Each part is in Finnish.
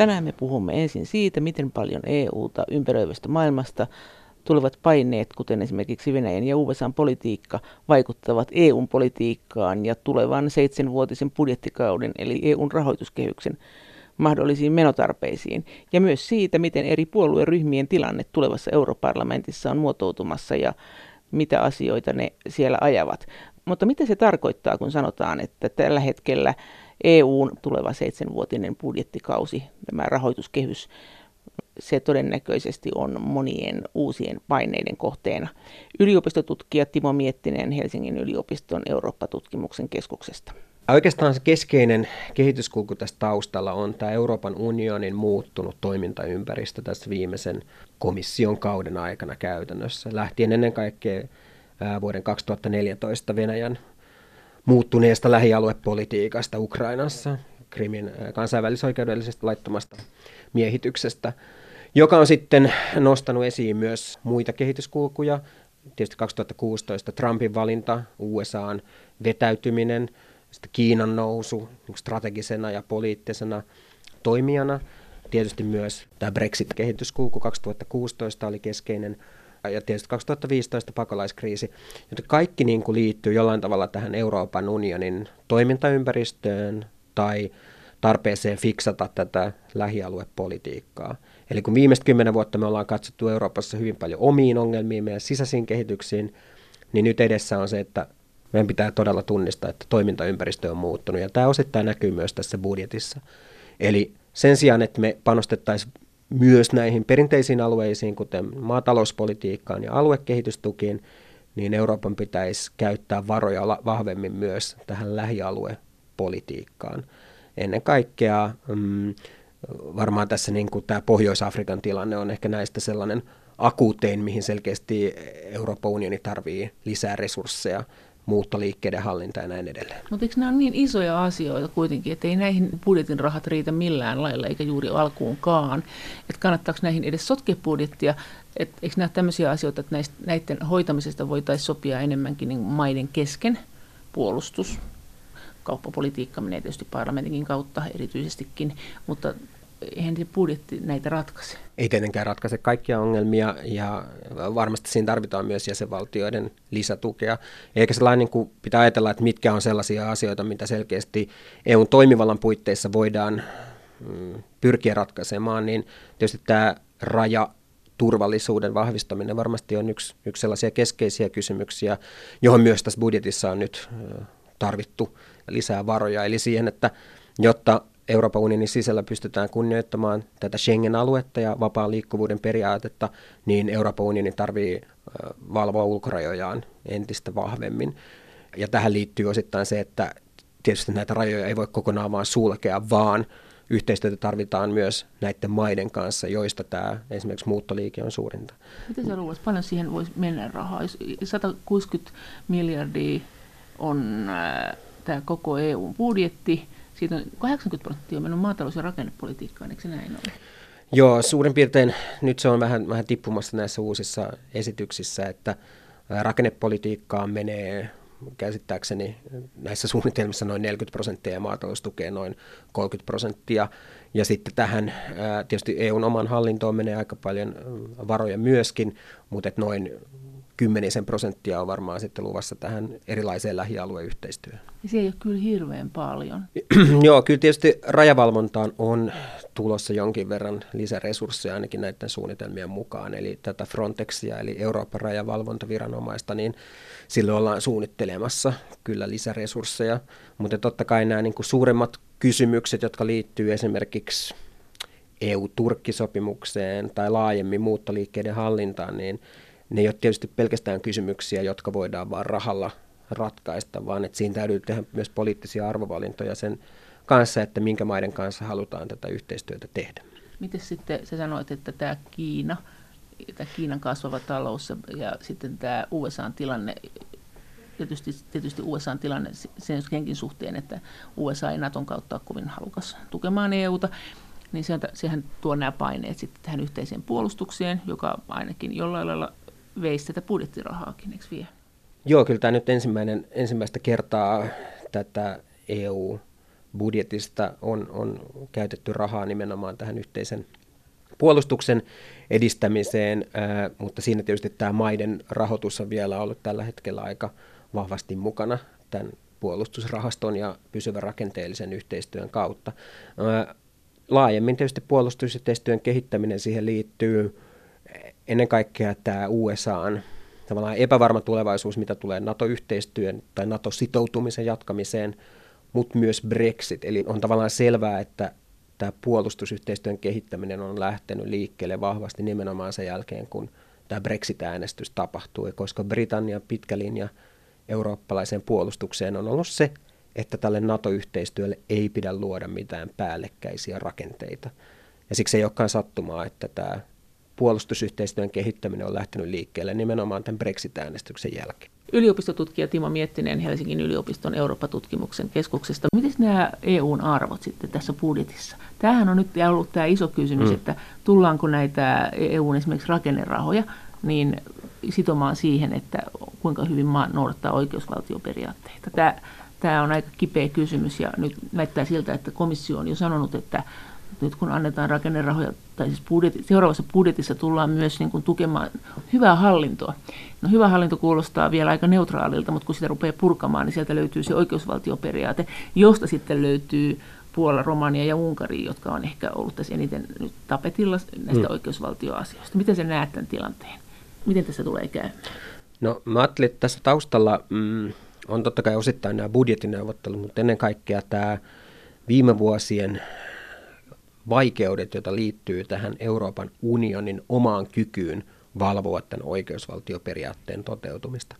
Tänään me puhumme ensin siitä, miten paljon EUta ympäröivästä maailmasta tulevat paineet, kuten esimerkiksi Venäjän ja USAn politiikka, vaikuttavat EUn politiikkaan ja tulevan seitsemänvuotisen budjettikauden eli EUn rahoituskehyksen mahdollisiin menotarpeisiin, ja myös siitä, miten eri puolueryhmien tilanne tulevassa europarlamentissa on muotoutumassa ja mitä asioita ne siellä ajavat. Mutta mitä se tarkoittaa, kun sanotaan, että tällä hetkellä EUn tuleva seitsemänvuotinen budjettikausi, tämä rahoituskehys, se todennäköisesti on monien uusien paineiden kohteena. Yliopistotutkija Timo Miettinen Helsingin yliopiston Eurooppa-tutkimuksen keskuksesta. Oikeastaan se keskeinen kehityskulku tästä taustalla on tämä Euroopan unionin muuttunut toimintaympäristö tässä viimeisen komission kauden aikana käytännössä. Lähtien ennen kaikkea vuoden 2014 Venäjän muuttuneesta lähialuepolitiikasta Ukrainassa, Krimin kansainvälisoikeudellisesta laittomasta miehityksestä, joka on sitten nostanut esiin myös muita kehityskulkuja. Tietysti 2016 Trumpin valinta, USAn vetäytyminen, sitten Kiinan nousu niin strategisena ja poliittisena toimijana. Tietysti myös tämä Brexit-kehityskulku 2016 oli keskeinen ja tietysti 2015 pakolaiskriisi, joten kaikki niin kuin liittyy jollain tavalla tähän Euroopan unionin toimintaympäristöön tai tarpeeseen fiksata tätä lähialuepolitiikkaa. Eli kun viimeiset kymmenen vuotta me ollaan katsottu Euroopassa hyvin paljon omiin ongelmiin, meidän sisäisiin kehityksiin, niin nyt edessä on se, että meidän pitää todella tunnistaa, että toimintaympäristö on muuttunut, ja tämä osittain näkyy myös tässä budjetissa. Eli sen sijaan, että me panostettaisiin myös näihin perinteisiin alueisiin, kuten maatalouspolitiikkaan ja aluekehitystukiin, niin Euroopan pitäisi käyttää varoja vahvemmin myös tähän lähialuepolitiikkaan. Ennen kaikkea mm, varmaan tässä niin kuin tämä Pohjois-Afrikan tilanne on ehkä näistä sellainen akuutein, mihin selkeästi Euroopan unioni tarvii lisää resursseja muuttoliikkeiden hallinta ja näin edelleen. Mutta eikö nämä ole niin isoja asioita kuitenkin, että ei näihin budjetin rahat riitä millään lailla, eikä juuri alkuunkaan. Että kannattaako näihin edes sotkea budjettia, että eikö nämä tämmöisiä asioita, että näistä, näiden hoitamisesta voitaisiin sopia enemmänkin niin maiden kesken, puolustus, kauppapolitiikka menee tietysti parlamentinkin kautta erityisestikin, mutta eihän budjetti näitä ratkaise. Ei tietenkään ratkaise kaikkia ongelmia ja varmasti siinä tarvitaan myös jäsenvaltioiden lisätukea. Eikä sellainen niin kuin pitää ajatella, että mitkä on sellaisia asioita, mitä selkeästi EUn toimivallan puitteissa voidaan mm, pyrkiä ratkaisemaan, niin tietysti tämä raja turvallisuuden vahvistaminen varmasti on yksi, yksi sellaisia keskeisiä kysymyksiä, johon myös tässä budjetissa on nyt tarvittu lisää varoja. Eli siihen, että jotta Euroopan unionin sisällä pystytään kunnioittamaan tätä Schengen-aluetta ja vapaan liikkuvuuden periaatetta, niin Euroopan unioni tarvii valvoa ulkorajojaan entistä vahvemmin. Ja tähän liittyy osittain se, että tietysti näitä rajoja ei voi kokonaan vaan sulkea, vaan yhteistyötä tarvitaan myös näiden maiden kanssa, joista tämä esimerkiksi muuttoliike on suurinta. Miten sä luulet, paljon siihen voisi mennä rahaa? 160 miljardia on tämä koko EU-budjetti, siitä on 80 prosenttia on mennyt maatalous- ja rakennepolitiikkaan, eikö se näin ole? Joo, suurin piirtein nyt se on vähän, vähän tippumassa näissä uusissa esityksissä, että rakennepolitiikkaan menee käsittääkseni näissä suunnitelmissa noin 40 prosenttia ja maataloustukeen noin 30 prosenttia. Ja sitten tähän tietysti EUn oman hallintoon menee aika paljon varoja myöskin, mutta noin kymmenisen prosenttia on varmaan sitten luvassa tähän erilaiseen lähialueyhteistyöhön. Se ei ole kyllä hirveän paljon. Joo, kyllä tietysti rajavalvontaan on tulossa jonkin verran lisäresursseja ainakin näiden suunnitelmien mukaan. Eli tätä Frontexia, eli Euroopan rajavalvontaviranomaista, niin sille ollaan suunnittelemassa kyllä lisäresursseja. Mutta totta kai nämä niin kuin suuremmat kysymykset, jotka liittyy esimerkiksi EU-Turkkisopimukseen tai laajemmin muuttoliikkeiden hallintaan, niin ne ei ole tietysti pelkästään kysymyksiä, jotka voidaan vain rahalla ratkaista, vaan että siinä täytyy tehdä myös poliittisia arvovalintoja sen kanssa, että minkä maiden kanssa halutaan tätä yhteistyötä tehdä. Miten sitten sä sanoit, että tämä Kiina, tämä Kiinan kasvava talous ja sitten tämä USA-tilanne, tietysti, tietysti USA-tilanne senkin suhteen, että USA ei Naton kautta ole kovin halukas tukemaan EUta, niin sehän tuo nämä paineet sitten tähän yhteiseen puolustukseen, joka ainakin jollain lailla veisi tätä budjettirahaakin, eikö vie? Joo, kyllä tämä nyt ensimmäinen, ensimmäistä kertaa tätä EU budjetista on, on käytetty rahaa nimenomaan tähän yhteisen puolustuksen edistämiseen, mutta siinä tietysti tämä maiden rahoitus on vielä ollut tällä hetkellä aika vahvasti mukana tämän puolustusrahaston ja pysyvän rakenteellisen yhteistyön kautta. Laajemmin tietysti puolustusyhteistyön kehittäminen siihen liittyy ennen kaikkea tämä USAn tavallaan epävarma tulevaisuus, mitä tulee NATO-yhteistyön tai NATO-sitoutumisen jatkamiseen, mutta myös Brexit. Eli on tavallaan selvää, että tämä puolustusyhteistyön kehittäminen on lähtenyt liikkeelle vahvasti nimenomaan sen jälkeen, kun tämä Brexit-äänestys tapahtui, koska Britannia pitkä linja eurooppalaiseen puolustukseen on ollut se, että tälle NATO-yhteistyölle ei pidä luoda mitään päällekkäisiä rakenteita. Ja siksi ei olekaan sattumaa, että tämä puolustusyhteistyön kehittäminen on lähtenyt liikkeelle nimenomaan tämän Brexit-äänestyksen jälkeen. Yliopistotutkija Timo Miettinen Helsingin yliopiston Eurooppa-tutkimuksen keskuksesta. Miten nämä EUn arvot sitten tässä budjetissa? Tämähän on nyt ollut tämä iso kysymys, mm. että tullaanko näitä EUn esimerkiksi rakennerahoja niin sitomaan siihen, että kuinka hyvin maa noudattaa oikeusvaltioperiaatteita. Tämä, tämä on aika kipeä kysymys ja nyt näyttää siltä, että komissio on jo sanonut, että nyt kun annetaan rakennerahoja, tai siis budjeti, seuraavassa budjetissa tullaan myös niin kuin tukemaan hyvää hallintoa. No hyvä hallinto kuulostaa vielä aika neutraalilta, mutta kun sitä rupeaa purkamaan, niin sieltä löytyy se oikeusvaltioperiaate, josta sitten löytyy Puola, Romania ja Unkari, jotka on ehkä ollut tässä eniten nyt tapetilla näistä mm. oikeusvaltioasioista. Miten sä näet tämän tilanteen? Miten tässä tulee käymään? No mä ajattelin, että tässä taustalla mm, on totta kai osittain nämä budjettineuvottelut, mutta ennen kaikkea tämä viime vuosien vaikeudet, joita liittyy tähän Euroopan unionin omaan kykyyn valvoa tämän oikeusvaltioperiaatteen toteutumista.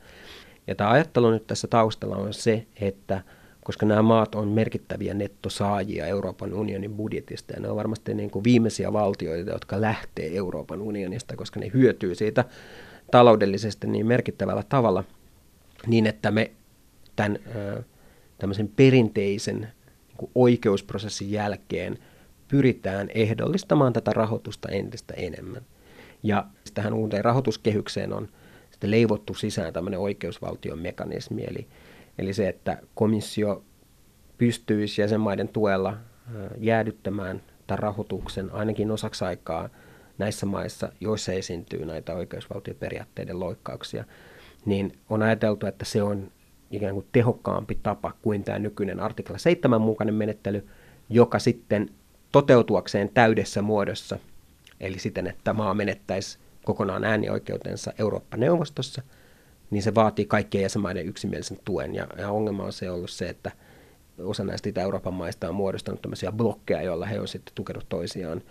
Ja tämä ajattelu nyt tässä taustalla on se, että koska nämä maat on merkittäviä nettosaajia Euroopan unionin budjetista, ja ne on varmasti niin kuin viimeisiä valtioita, jotka lähtee Euroopan unionista, koska ne hyötyy siitä taloudellisesti niin merkittävällä tavalla, niin että me tämän tämmöisen perinteisen niin oikeusprosessin jälkeen – pyritään ehdollistamaan tätä rahoitusta entistä enemmän. Ja tähän uuteen rahoituskehykseen on sitten leivottu sisään tämmöinen oikeusvaltion mekanismi, eli, eli se, että komissio pystyisi jäsenmaiden tuella jäädyttämään tämän rahoituksen ainakin osaksi aikaa näissä maissa, joissa esiintyy näitä oikeusvaltioperiaatteiden loikkauksia, niin on ajateltu, että se on ikään kuin tehokkaampi tapa kuin tämä nykyinen artikla 7 mukainen menettely, joka sitten toteutuakseen täydessä muodossa, eli siten, että maa menettäisi kokonaan äänioikeutensa Eurooppa-neuvostossa, niin se vaatii kaikkien jäsenmaiden yksimielisen tuen. Ja, ja ongelma on se ollut se, että osa näistä Itä-Euroopan maista on muodostanut tämmöisiä blokkeja, joilla he on sitten tukenut toisiaan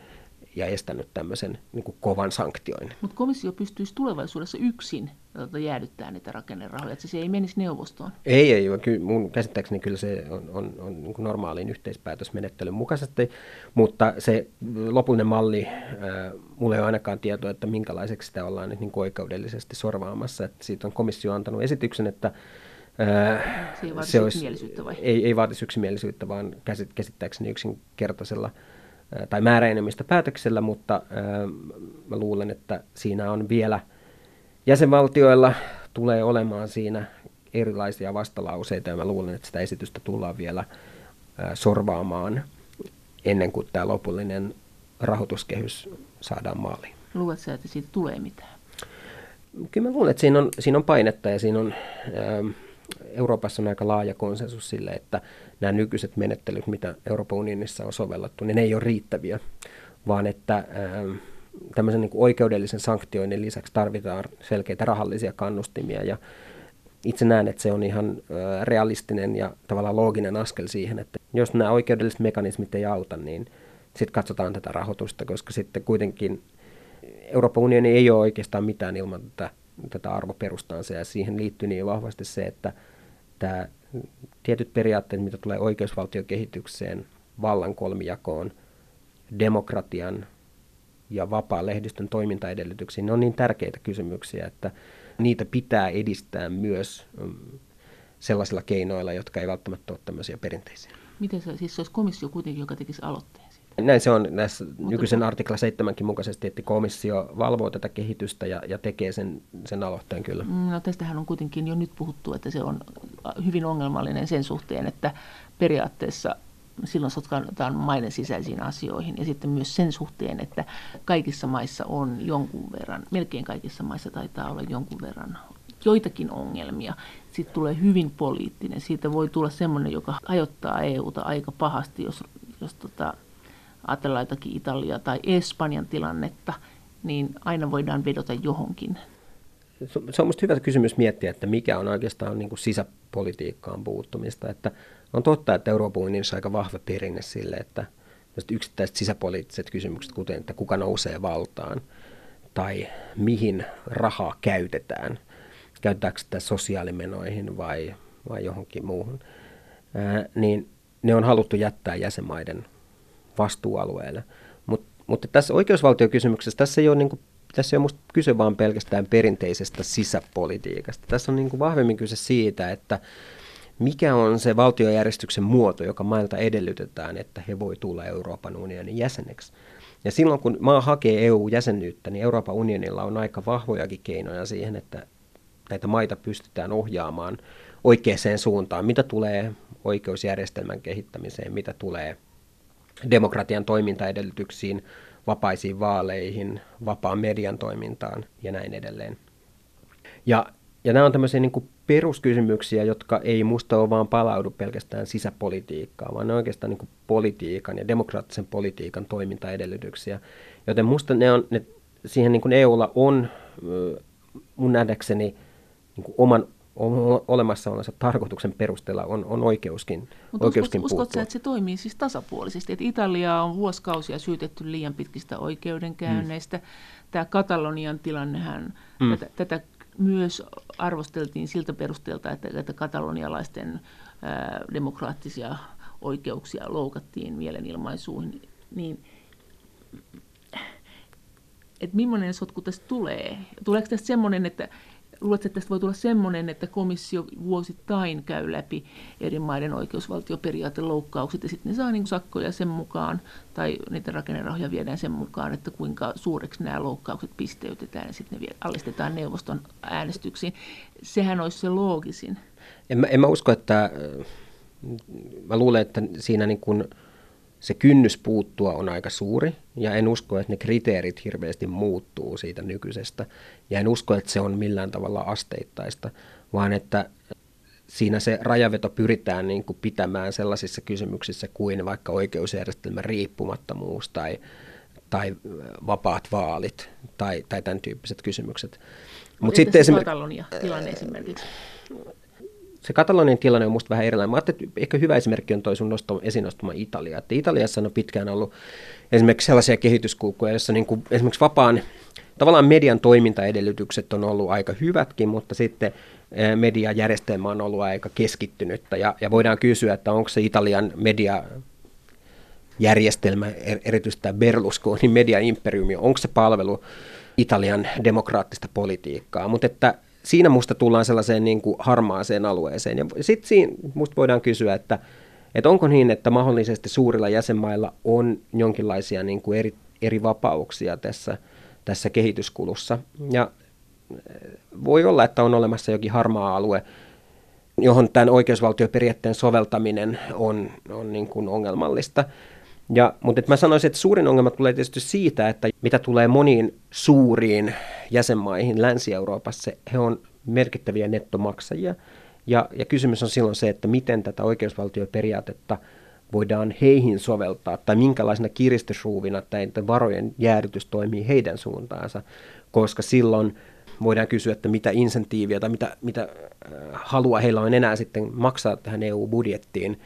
ja estänyt tämmöisen niin kovan sanktioinnin. Mutta komissio pystyisi tulevaisuudessa yksin tuota, jäädyttämään niitä rakennerahoja, että se ei menisi neuvostoon? Ei, ei. Kyllä, mun käsittääkseni kyllä se on, on, on niin kuin normaaliin yhteispäätösmenettelyn mukaisesti, mutta se lopullinen malli, äh, mulla ei ole ainakaan tietoa, että minkälaiseksi sitä ollaan nyt niin kuin oikeudellisesti sorvaamassa. Että siitä on komissio antanut esityksen, että se ei vaatisi se olisi, yksimielisyyttä vai? Ei, ei vaatisi yksimielisyyttä, vaan käsittääkseni yksinkertaisella tai määräenemmistä päätöksellä, mutta mä luulen, että siinä on vielä jäsenvaltioilla tulee olemaan siinä erilaisia vastalauseita ja mä luulen, että sitä esitystä tullaan vielä sorvaamaan ennen kuin tämä lopullinen rahoituskehys saadaan maaliin. Luuletko että siitä tulee mitään? Kyllä mä luulen, että siinä on, siinä on painetta ja siinä on, Euroopassa on aika laaja konsensus sille, että nämä nykyiset menettelyt, mitä Euroopan unionissa on sovellettu, niin ne ei ole riittäviä, vaan että tämmöisen niin oikeudellisen sanktioinnin lisäksi tarvitaan selkeitä rahallisia kannustimia ja itse näen, että se on ihan realistinen ja tavallaan looginen askel siihen, että jos nämä oikeudelliset mekanismit ei auta, niin sitten katsotaan tätä rahoitusta, koska sitten kuitenkin Euroopan unioni ei ole oikeastaan mitään ilman tätä, tätä arvoperustaansa ja siihen liittyy niin vahvasti se, että tämä tietyt periaatteet, mitä tulee oikeusvaltiokehitykseen, vallan kolmijakoon, demokratian ja vapaan lehdistön toimintaedellytyksiin, ne on niin tärkeitä kysymyksiä, että niitä pitää edistää myös mm, sellaisilla keinoilla, jotka ei välttämättä ole tämmöisiä perinteisiä. Miten se, siis se olisi komissio kuitenkin, joka tekisi aloitteen? Näin se on näissä Mutta nykyisen artikla 7 mukaisesti, että komissio valvoo tätä kehitystä ja, ja tekee sen, sen aloitteen kyllä. Mm, no tästähän on kuitenkin jo nyt puhuttu, että se on hyvin ongelmallinen sen suhteen, että periaatteessa silloin sotkataan maiden sisäisiin asioihin ja sitten myös sen suhteen, että kaikissa maissa on jonkun verran, melkein kaikissa maissa taitaa olla jonkun verran joitakin ongelmia. Sitten tulee hyvin poliittinen. Siitä voi tulla semmoinen, joka ajoittaa EUta aika pahasti, jos, jos tota, ajatellaan jotakin Italia tai Espanjan tilannetta, niin aina voidaan vedota johonkin. Se on minusta hyvä kysymys miettiä, että mikä on oikeastaan niin kuin sisäpolitiikkaan puuttumista. Että on totta, että Euroopan unionissa on aika vahva perinne sille, että yksittäiset sisäpoliittiset kysymykset, kuten että kuka nousee valtaan tai mihin rahaa käytetään, käytetäänkö sitä sosiaalimenoihin vai, vai johonkin muuhun, ää, niin ne on haluttu jättää jäsenmaiden vastuualueelle. Mut, mutta tässä oikeusvaltiokysymyksessä tässä ei ole, niin kuin, tässä ei ole musta kyse vaan pelkästään perinteisestä sisäpolitiikasta. Tässä on niin kuin vahvemmin kyse siitä, että mikä on se valtiojärjestyksen muoto, joka mailta edellytetään, että he voi tulla Euroopan unionin jäseneksi. Ja silloin kun maa hakee EU-jäsenyyttä, niin Euroopan unionilla on aika vahvojakin keinoja siihen, että näitä maita pystytään ohjaamaan oikeaan suuntaan, mitä tulee oikeusjärjestelmän kehittämiseen, mitä tulee demokratian toimintaedellytyksiin, vapaisiin vaaleihin, vapaan median toimintaan ja näin edelleen. Ja, ja nämä on tämmöisiä niin kuin peruskysymyksiä, jotka ei musta ole vaan palaudu pelkästään sisäpolitiikkaan, vaan ne oikeastaan niin politiikan ja demokraattisen politiikan toimintaedellytyksiä. Joten musta ne on, ne, siihen niin kuin EUlla on mun nähdäkseni niin oman olemassaolonsa tarkoituksen perusteella on, on oikeuskin, Mutta oikeuskin uskot, uskotko että se toimii siis tasapuolisesti? Että Italia on vuosikausia syytetty liian pitkistä oikeudenkäynneistä. Mm. Tämä Katalonian tilannehän, mm. tätä, tätä myös arvosteltiin siltä perusteelta, että, että katalonialaisten ää, demokraattisia oikeuksia loukattiin mielenilmaisuihin. Niin, että millainen sotku tästä tulee? Tuleeko tästä semmoinen, että luuletko, että tästä voi tulla semmoinen, että komissio vuosittain käy läpi eri maiden oikeusvaltioperiaateloukkaukset ja sitten ne saa niin sakkoja sen mukaan tai niitä rakennerahoja viedään sen mukaan, että kuinka suureksi nämä loukkaukset pisteytetään ja sitten ne alistetaan neuvoston äänestyksiin. Sehän olisi se loogisin. En mä, en mä usko, että mä luulen, että siinä niin kuin – se kynnys puuttua on aika suuri, ja en usko, että ne kriteerit hirveästi muuttuu siitä nykyisestä, ja en usko, että se on millään tavalla asteittaista, vaan että siinä se rajaveto pyritään niin kuin pitämään sellaisissa kysymyksissä kuin vaikka oikeusjärjestelmän riippumattomuus tai, tai vapaat vaalit tai, tai tämän tyyppiset kysymykset. Mutta sitten esimerkiksi... Tilanne esimerkiksi? Se Katalonian tilanne on minusta vähän erilainen. Mä että ehkä hyvä esimerkki on toi sun nosto, esiin nostama Italia. Että Italiassa on pitkään ollut esimerkiksi sellaisia kehityskulkuja, joissa niin kuin esimerkiksi vapaan, tavallaan median toimintaedellytykset on ollut aika hyvätkin, mutta sitten eh, mediajärjestelmä on ollut aika keskittynyttä. Ja, ja voidaan kysyä, että onko se Italian media järjestelmä, er, erityisesti tämä Berlusconin media-imperiumi, onko se palvelu Italian demokraattista politiikkaa, mutta että siinä musta tullaan sellaiseen niin kuin harmaaseen alueeseen. Ja sitten siinä musta voidaan kysyä, että, että onko niin, että mahdollisesti suurilla jäsenmailla on jonkinlaisia niin kuin eri, eri vapauksia tässä, tässä kehityskulussa. Ja eh, voi olla, että on olemassa jokin harmaa alue, johon tämän oikeusvaltioperiaatteen soveltaminen on, on niin kuin ongelmallista. Ja, mutta mä sanoisin, että suurin ongelma tulee tietysti siitä, että mitä tulee moniin suuriin jäsenmaihin Länsi-Euroopassa, he on merkittäviä nettomaksajia. Ja, ja kysymys on silloin se, että miten tätä oikeusvaltioperiaatetta voidaan heihin soveltaa, tai minkälaisena kiristysruuvina tämä varojen jäädytys toimii heidän suuntaansa, koska silloin voidaan kysyä, että mitä insentiiviä tai mitä, mitä äh, halua heillä on enää sitten maksaa tähän EU-budjettiin,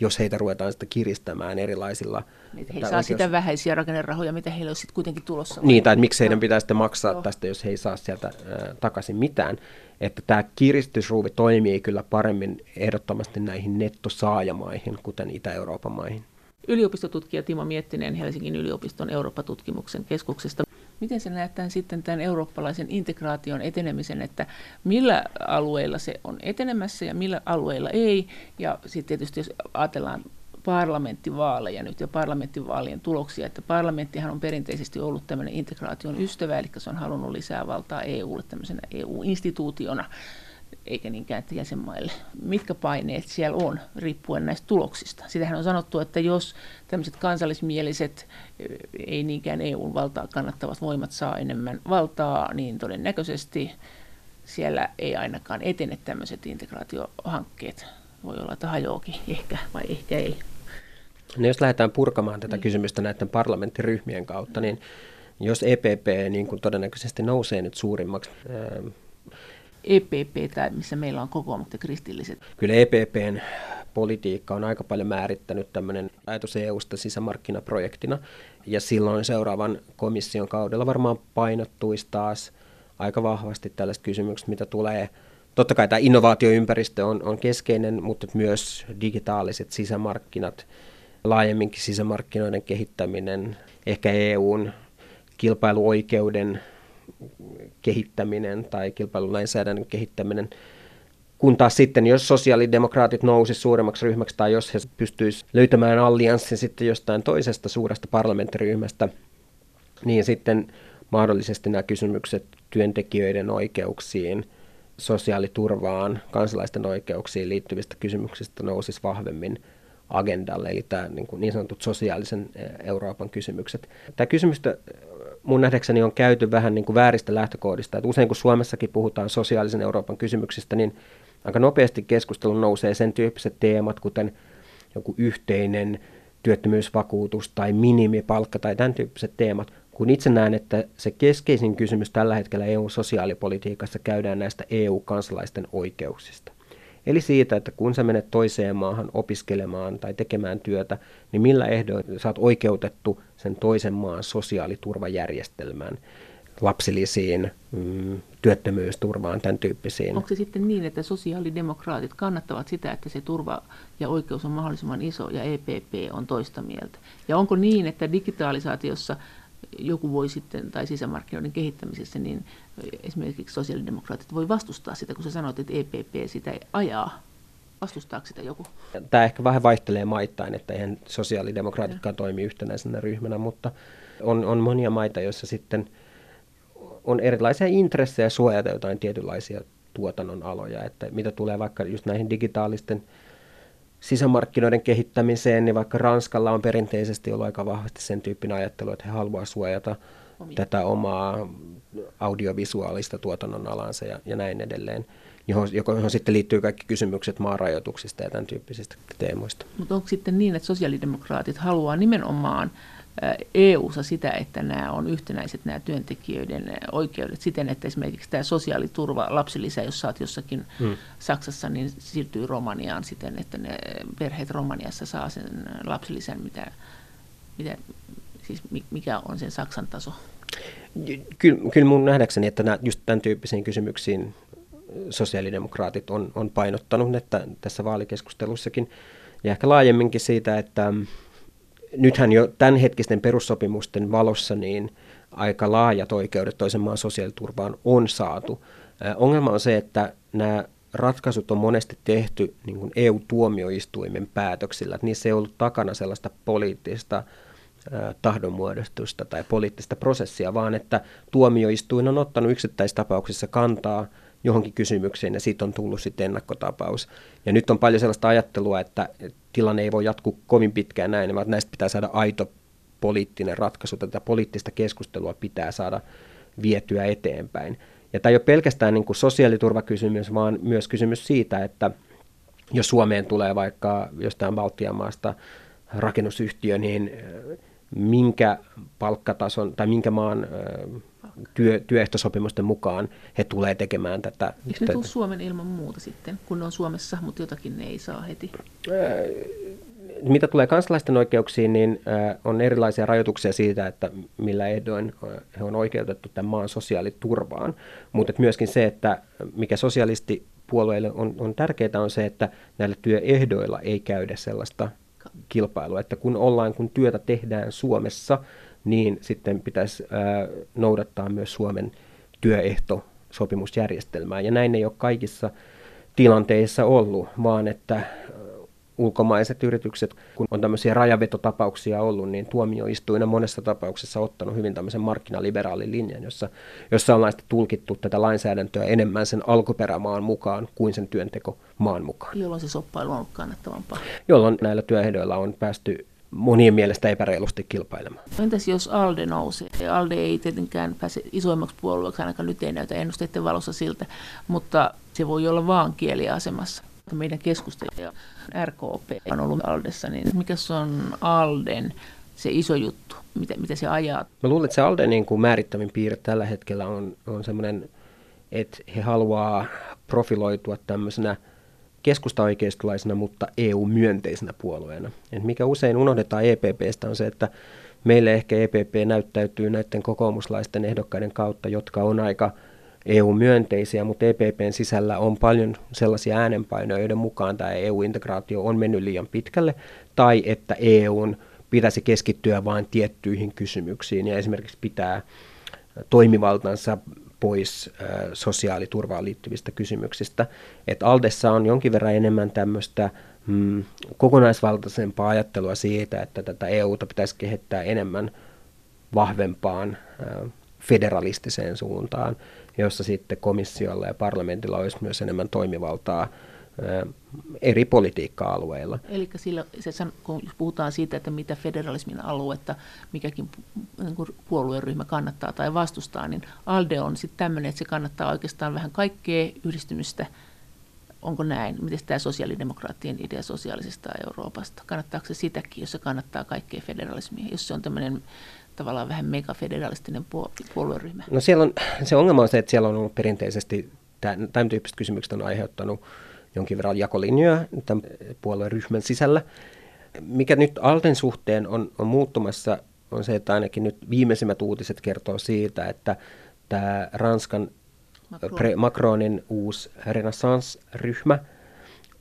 jos heitä ruvetaan sitä kiristämään erilaisilla... Niin, he saa oikeus... sitä vähäisiä rakennerahoja, mitä heillä olisi sitten kuitenkin tulossa. Niin, tai että miksi heidän pitää sitten maksaa Joo. tästä, jos he ei saa sieltä äh, takaisin mitään. Että tämä kiristysruuvi toimii kyllä paremmin ehdottomasti näihin nettosaajamaihin, kuten Itä-Euroopan maihin. Yliopistotutkija Timo Miettinen Helsingin yliopiston Eurooppa-tutkimuksen keskuksesta. Miten se näyttää sitten tämän eurooppalaisen integraation etenemisen, että millä alueilla se on etenemässä ja millä alueilla ei. Ja sitten tietysti jos ajatellaan parlamenttivaaleja nyt ja parlamenttivaalien tuloksia, että parlamenttihan on perinteisesti ollut tämmöinen integraation ystävä, eli se on halunnut lisää valtaa EUlle tämmöisenä EU-instituutiona. Eikä niinkään että jäsenmaille. Mitkä paineet siellä on, riippuen näistä tuloksista? Sitähän on sanottu, että jos tämmöiset kansallismieliset, ei niinkään EUn valtaa kannattavat voimat saa enemmän valtaa, niin todennäköisesti siellä ei ainakaan etene tämmöiset integraatiohankkeet. Voi olla, että hajoakin ehkä vai ehkä ei. No jos lähdetään purkamaan tätä niin. kysymystä näiden parlamenttiryhmien kautta, niin jos EPP niin kuin todennäköisesti nousee nyt suurimmaksi EPP, tai missä meillä on kokoomukset ja kristilliset. Kyllä EPPn politiikka on aika paljon määrittänyt tämmöinen ajatus EU-sta sisämarkkinaprojektina, ja silloin seuraavan komission kaudella varmaan painottuisi taas aika vahvasti tällaiset kysymykset, mitä tulee Totta kai tämä innovaatioympäristö on, on keskeinen, mutta myös digitaaliset sisämarkkinat, laajemminkin sisämarkkinoiden kehittäminen, ehkä EUn kilpailuoikeuden kehittäminen tai kilpailulainsäädännön kehittäminen. Kun taas sitten, jos sosiaalidemokraatit nousisivat suuremmaksi ryhmäksi tai jos he pystyisivät löytämään allianssin sitten jostain toisesta suuresta parlamenttiryhmästä, niin sitten mahdollisesti nämä kysymykset työntekijöiden oikeuksiin, sosiaaliturvaan, kansalaisten oikeuksiin liittyvistä kysymyksistä nousisi vahvemmin agendalle, eli tämä niin, kuin niin sanotut sosiaalisen Euroopan kysymykset. Tämä kysymys mun nähdäkseni on käyty vähän niin kuin vääristä lähtökohdista. Että usein kun Suomessakin puhutaan sosiaalisen Euroopan kysymyksistä, niin aika nopeasti keskustelun nousee sen tyyppiset teemat, kuten joku yhteinen työttömyysvakuutus tai minimipalkka tai tämän tyyppiset teemat, kun itse näen, että se keskeisin kysymys tällä hetkellä EU-sosiaalipolitiikassa käydään näistä EU-kansalaisten oikeuksista. Eli siitä, että kun sä menet toiseen maahan opiskelemaan tai tekemään työtä, niin millä ehdoilla sä oot oikeutettu sen toisen maan sosiaaliturvajärjestelmään, lapsilisiin, mm, työttömyysturvaan, tämän tyyppisiin. Onko se sitten niin, että sosiaalidemokraatit kannattavat sitä, että se turva ja oikeus on mahdollisimman iso ja EPP on toista mieltä? Ja onko niin, että digitalisaatiossa joku voi sitten, tai sisämarkkinoiden kehittämisessä, niin esimerkiksi sosiaalidemokraatit voi vastustaa sitä, kun sä sanoit, että EPP sitä ajaa. Vastustaako sitä joku? Tämä ehkä vähän vaihtelee maittain, että eihän sosiaalidemokraatitkaan toimi yhtenäisenä ryhmänä, mutta on, on monia maita, joissa sitten on erilaisia intressejä suojata jotain tietynlaisia tuotannon aloja, että mitä tulee vaikka just näihin digitaalisten sisämarkkinoiden kehittämiseen, niin vaikka Ranskalla on perinteisesti ollut aika vahvasti sen tyyppinen ajattelu, että he haluavat suojata Omia. tätä omaa audiovisuaalista tuotannon alansa ja, ja näin edelleen, johon, johon sitten liittyy kaikki kysymykset maarajoituksista ja tämän tyyppisistä teemoista. Mutta onko sitten niin, että sosiaalidemokraatit haluaa nimenomaan EU-ssa sitä, että nämä on yhtenäiset nämä työntekijöiden oikeudet siten, että esimerkiksi tämä sosiaaliturva, lapsilisä, jos saat jossakin hmm. Saksassa, niin siirtyy Romaniaan siten, että ne perheet Romaniassa saa sen lapsilisän, mitä, mitä, siis mikä on sen Saksan taso? Kyllä, kyllä mun nähdäkseni, että nämä, just tämän tyyppisiin kysymyksiin sosiaalidemokraatit on, on painottanut että tässä vaalikeskustelussakin ja ehkä laajemminkin siitä, että nythän jo tämänhetkisten perussopimusten valossa niin aika laajat oikeudet toisen maan sosiaaliturvaan on saatu. Ongelma on se, että nämä ratkaisut on monesti tehty niin kuin EU-tuomioistuimen päätöksillä, että niissä ei ollut takana sellaista poliittista tahdonmuodostusta tai poliittista prosessia, vaan että tuomioistuin on ottanut yksittäistapauksissa kantaa – johonkin kysymykseen ja siitä on tullut sitten ennakkotapaus. Ja nyt on paljon sellaista ajattelua, että tilanne ei voi jatkua kovin pitkään näin, vaan näistä pitää saada aito poliittinen ratkaisu. Tätä poliittista keskustelua pitää saada vietyä eteenpäin. Ja tämä ei ole pelkästään niin kuin sosiaaliturvakysymys, vaan myös kysymys siitä, että jos Suomeen tulee vaikka jostain Baltian maasta rakennusyhtiö, niin minkä palkkatason tai minkä maan työ, työehtosopimusten mukaan he tulee tekemään tätä. Eikö ne tule Suomen ilman muuta sitten, kun ne on Suomessa, mutta jotakin ne ei saa heti? Mitä tulee kansalaisten oikeuksiin, niin on erilaisia rajoituksia siitä, että millä ehdoin he on oikeutettu tämän maan sosiaaliturvaan. Mutta myöskin se, että mikä sosialistipuolueille on, on tärkeää, on se, että näillä työehdoilla ei käydä sellaista kilpailua, että kun ollaan, kun työtä tehdään Suomessa, niin sitten pitäisi ää, noudattaa myös Suomen työehtosopimusjärjestelmää. Ja näin ei ole kaikissa tilanteissa ollut, vaan että ulkomaiset yritykset, kun on tämmöisiä rajavetotapauksia ollut, niin tuomioistuina monessa tapauksessa ottanut hyvin tämmöisen markkinaliberaalin linjan, jossa, jossa on tulkittu tätä lainsäädäntöä enemmän sen alkuperämaan mukaan kuin sen työnteko maan mukaan. Jolloin se soppailu on ollut kannattavampaa. Jolloin näillä työehdoilla on päästy monien mielestä epäreilusti kilpailemaan. Entäs jos ALDE nousee? ALDE ei tietenkään pääse isoimmaksi puolueeksi, ainakaan nyt ei näytä ennusteiden valossa siltä, mutta se voi olla vaan kieliasemassa. Meidän keskustelija RKP on ollut Aldessa, niin mikä se on Alden se iso juttu, mitä, mitä se ajaa? Mä luulen, että se Alden niin kuin määrittävin piirre tällä hetkellä on, on semmoinen, että he haluaa profiloitua tämmöisenä keskusta-oikeistolaisena, mutta EU-myönteisenä puolueena. Et mikä usein unohdetaan EPPstä on se, että meille ehkä EPP näyttäytyy näiden kokoomuslaisten ehdokkaiden kautta, jotka on aika EU-myönteisiä, mutta EPPn sisällä on paljon sellaisia äänenpainoja, joiden mukaan tämä EU-integraatio on mennyt liian pitkälle, tai että EUn pitäisi keskittyä vain tiettyihin kysymyksiin ja esimerkiksi pitää toimivaltansa pois sosiaaliturvaan liittyvistä kysymyksistä. Et Aldessa on jonkin verran enemmän tämmöistä mm, kokonaisvaltaisempaa ajattelua siitä, että tätä EUta pitäisi kehittää enemmän vahvempaan federalistiseen suuntaan, jossa sitten komissiolla ja parlamentilla olisi myös enemmän toimivaltaa eri politiikka-alueilla. Eli sillä, se, kun puhutaan siitä, että mitä federalismin aluetta mikäkin niin puolueryhmä kannattaa tai vastustaa, niin ALDE on sitten tämmöinen, että se kannattaa oikeastaan vähän kaikkea yhdistymistä. Onko näin? Miten tämä sosiaalidemokraattien idea sosiaalisesta Euroopasta? Kannattaako se sitäkin, jos se kannattaa kaikkea federalismia, jos se on tämmöinen tavallaan vähän megafederalistinen puolueryhmä? No siellä on, se ongelma on se, että siellä on ollut perinteisesti, tämän tyyppiset kysymykset on aiheuttanut jonkin verran jakolinjoja tämän puolueen ryhmän sisällä. Mikä nyt Alten suhteen on, on muuttumassa, on se, että ainakin nyt viimeisimmät uutiset kertoo siitä, että tämä Ranskan Macron. Pre, Macronin uusi Renaissance-ryhmä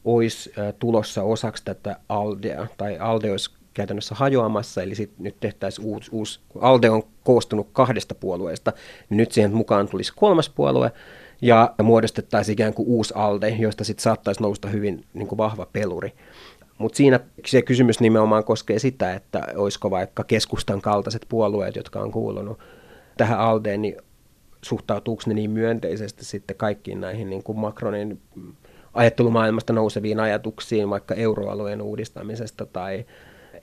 olisi tulossa osaksi tätä Aldea, tai Alde olisi käytännössä hajoamassa, eli sit nyt tehtäisiin uusi, uusi, ALDE on koostunut kahdesta puolueesta, niin nyt siihen mukaan tulisi kolmas puolue, ja muodostettaisiin ikään kuin uusi ALDE, josta sitten saattaisi nousta hyvin niin kuin vahva peluri. Mutta siinä se kysymys nimenomaan koskee sitä, että olisiko vaikka keskustan kaltaiset puolueet, jotka on kuulunut tähän ALDEen, niin suhtautuuko ne niin myönteisesti sitten kaikkiin näihin niin kuin Macronin ajattelumaailmasta nouseviin ajatuksiin, vaikka euroalueen uudistamisesta tai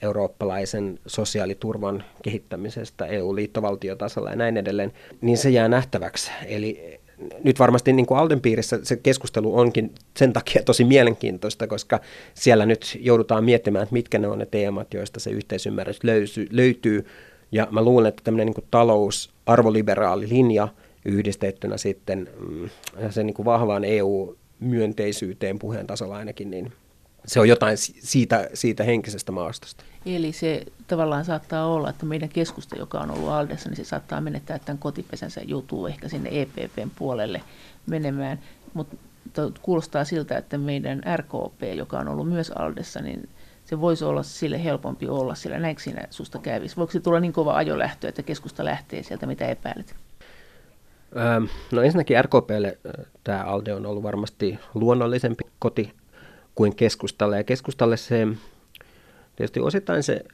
eurooppalaisen sosiaaliturvan kehittämisestä EU-liittovaltiotasolla ja näin edelleen, niin se jää nähtäväksi. Eli nyt varmasti niin kuin Alden piirissä se keskustelu onkin sen takia tosi mielenkiintoista, koska siellä nyt joudutaan miettimään, että mitkä ne on ne teemat, joista se yhteisymmärrys löysy, löytyy. Ja mä luulen, että tämmöinen niin kuin talous, arvoliberaali linja yhdistettynä sitten mm, sen niin kuin vahvaan EU-myönteisyyteen puheen tasolla ainakin, niin se on jotain siitä, siitä henkisestä maastosta. Eli se tavallaan saattaa olla, että meidän keskusta, joka on ollut Aldessa, niin se saattaa menettää tämän kotipesänsä ja joutuu ehkä sinne EPPn puolelle menemään. Mutta kuulostaa siltä, että meidän RKP, joka on ollut myös Aldessa, niin se voisi olla sille helpompi olla, sillä näinkö siinä susta kävisi? Voiko se tulla niin kova ajolähtö, että keskusta lähtee sieltä, mitä epäilet? No ensinnäkin RKPlle tämä ALDE on ollut varmasti luonnollisempi koti kuin keskustalle. Ja keskustalle se, tietysti osittain se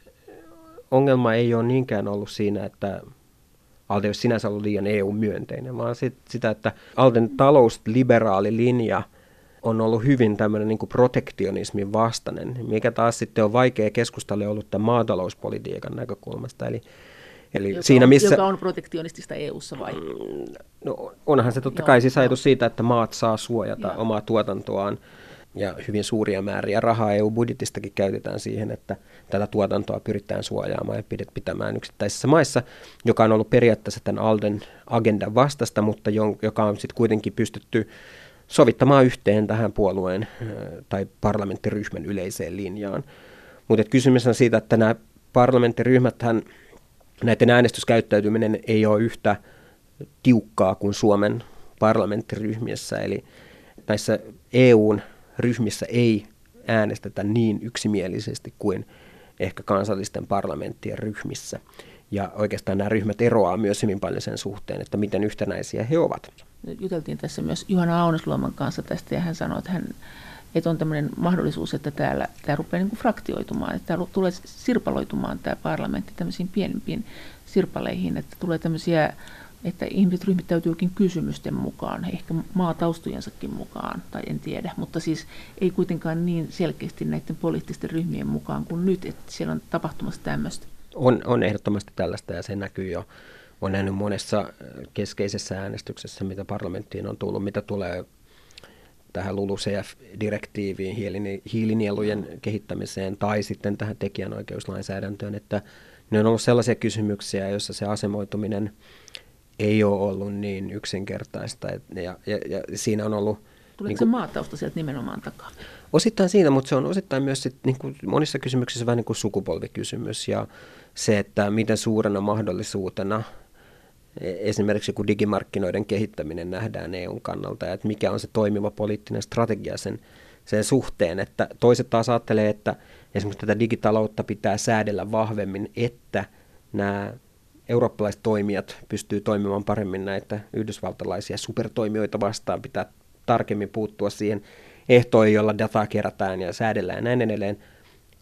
ongelma ei ole niinkään ollut siinä, että Alde olisi sinänsä ollut liian EU-myönteinen, vaan sit, sitä, että Alden talousliberaali linja on ollut hyvin tämmöinen niin protektionismin vastainen, mikä taas sitten on vaikea keskustalle ollut tämän maatalouspolitiikan näkökulmasta. Eli, eli joka, siinä, missä, joka on protektionistista EU-ssa vai? Mm, no, onhan se totta Joo, kai siis ajatus siitä, että maat saa suojata Joo. omaa tuotantoaan ja hyvin suuria määriä rahaa EU-budjetistakin käytetään siihen, että tätä tuotantoa pyritään suojaamaan ja pitämään yksittäisissä maissa, joka on ollut periaatteessa tämän Alden agendan vastasta, mutta joka on sitten kuitenkin pystytty sovittamaan yhteen tähän puolueen tai parlamenttiryhmän yleiseen linjaan. Mutta kysymys on siitä, että nämä parlamenttiryhmäthän, näiden äänestyskäyttäytyminen ei ole yhtä tiukkaa kuin Suomen parlamenttiryhmissä, eli näissä EUn ryhmissä ei äänestetä niin yksimielisesti kuin ehkä kansallisten parlamenttien ryhmissä. Ja oikeastaan nämä ryhmät eroaa myös hyvin paljon sen suhteen, että miten yhtenäisiä he ovat. Juteltiin tässä myös Juhana Aunesluoman kanssa tästä ja hän sanoi, että hän että on tämmöinen mahdollisuus, että täällä tämä rupeaa niin kuin fraktioitumaan, että tämä tulee sirpaloitumaan tämä parlamentti tämmöisiin pienempiin sirpaleihin, että tulee tämmöisiä, että ihmiset ryhmittäytyykin kysymysten mukaan, ehkä maataustojensakin mukaan, tai en tiedä, mutta siis ei kuitenkaan niin selkeästi näiden poliittisten ryhmien mukaan kuin nyt, että siellä on tapahtumassa tämmöistä. On, on ehdottomasti tällaista ja se näkyy jo. On nähnyt monessa keskeisessä äänestyksessä, mitä parlamenttiin on tullut, mitä tulee tähän LULUCF-direktiiviin, hiilinielujen kehittämiseen tai sitten tähän tekijänoikeuslainsäädäntöön, että ne on ollut sellaisia kysymyksiä, joissa se asemoituminen ei ole ollut niin yksinkertaista. Ja, ja, ja siinä on ollut... Tuleeko niin kuin, se maatausta sieltä nimenomaan takaa? Osittain siinä, mutta se on osittain myös sit, niin kuin monissa kysymyksissä vähän niin kuin sukupolvikysymys ja se, että miten suurena mahdollisuutena e, esimerkiksi kun digimarkkinoiden kehittäminen nähdään EUn kannalta ja että mikä on se toimiva poliittinen strategia sen, sen suhteen, että toiset taas ajattelee, että esimerkiksi tätä digitaloutta pitää säädellä vahvemmin, että nämä eurooppalaiset toimijat pystyy toimimaan paremmin näitä yhdysvaltalaisia supertoimijoita vastaan, pitää tarkemmin puuttua siihen ehtoihin, jolla dataa kerätään ja säädellään ja näin edelleen.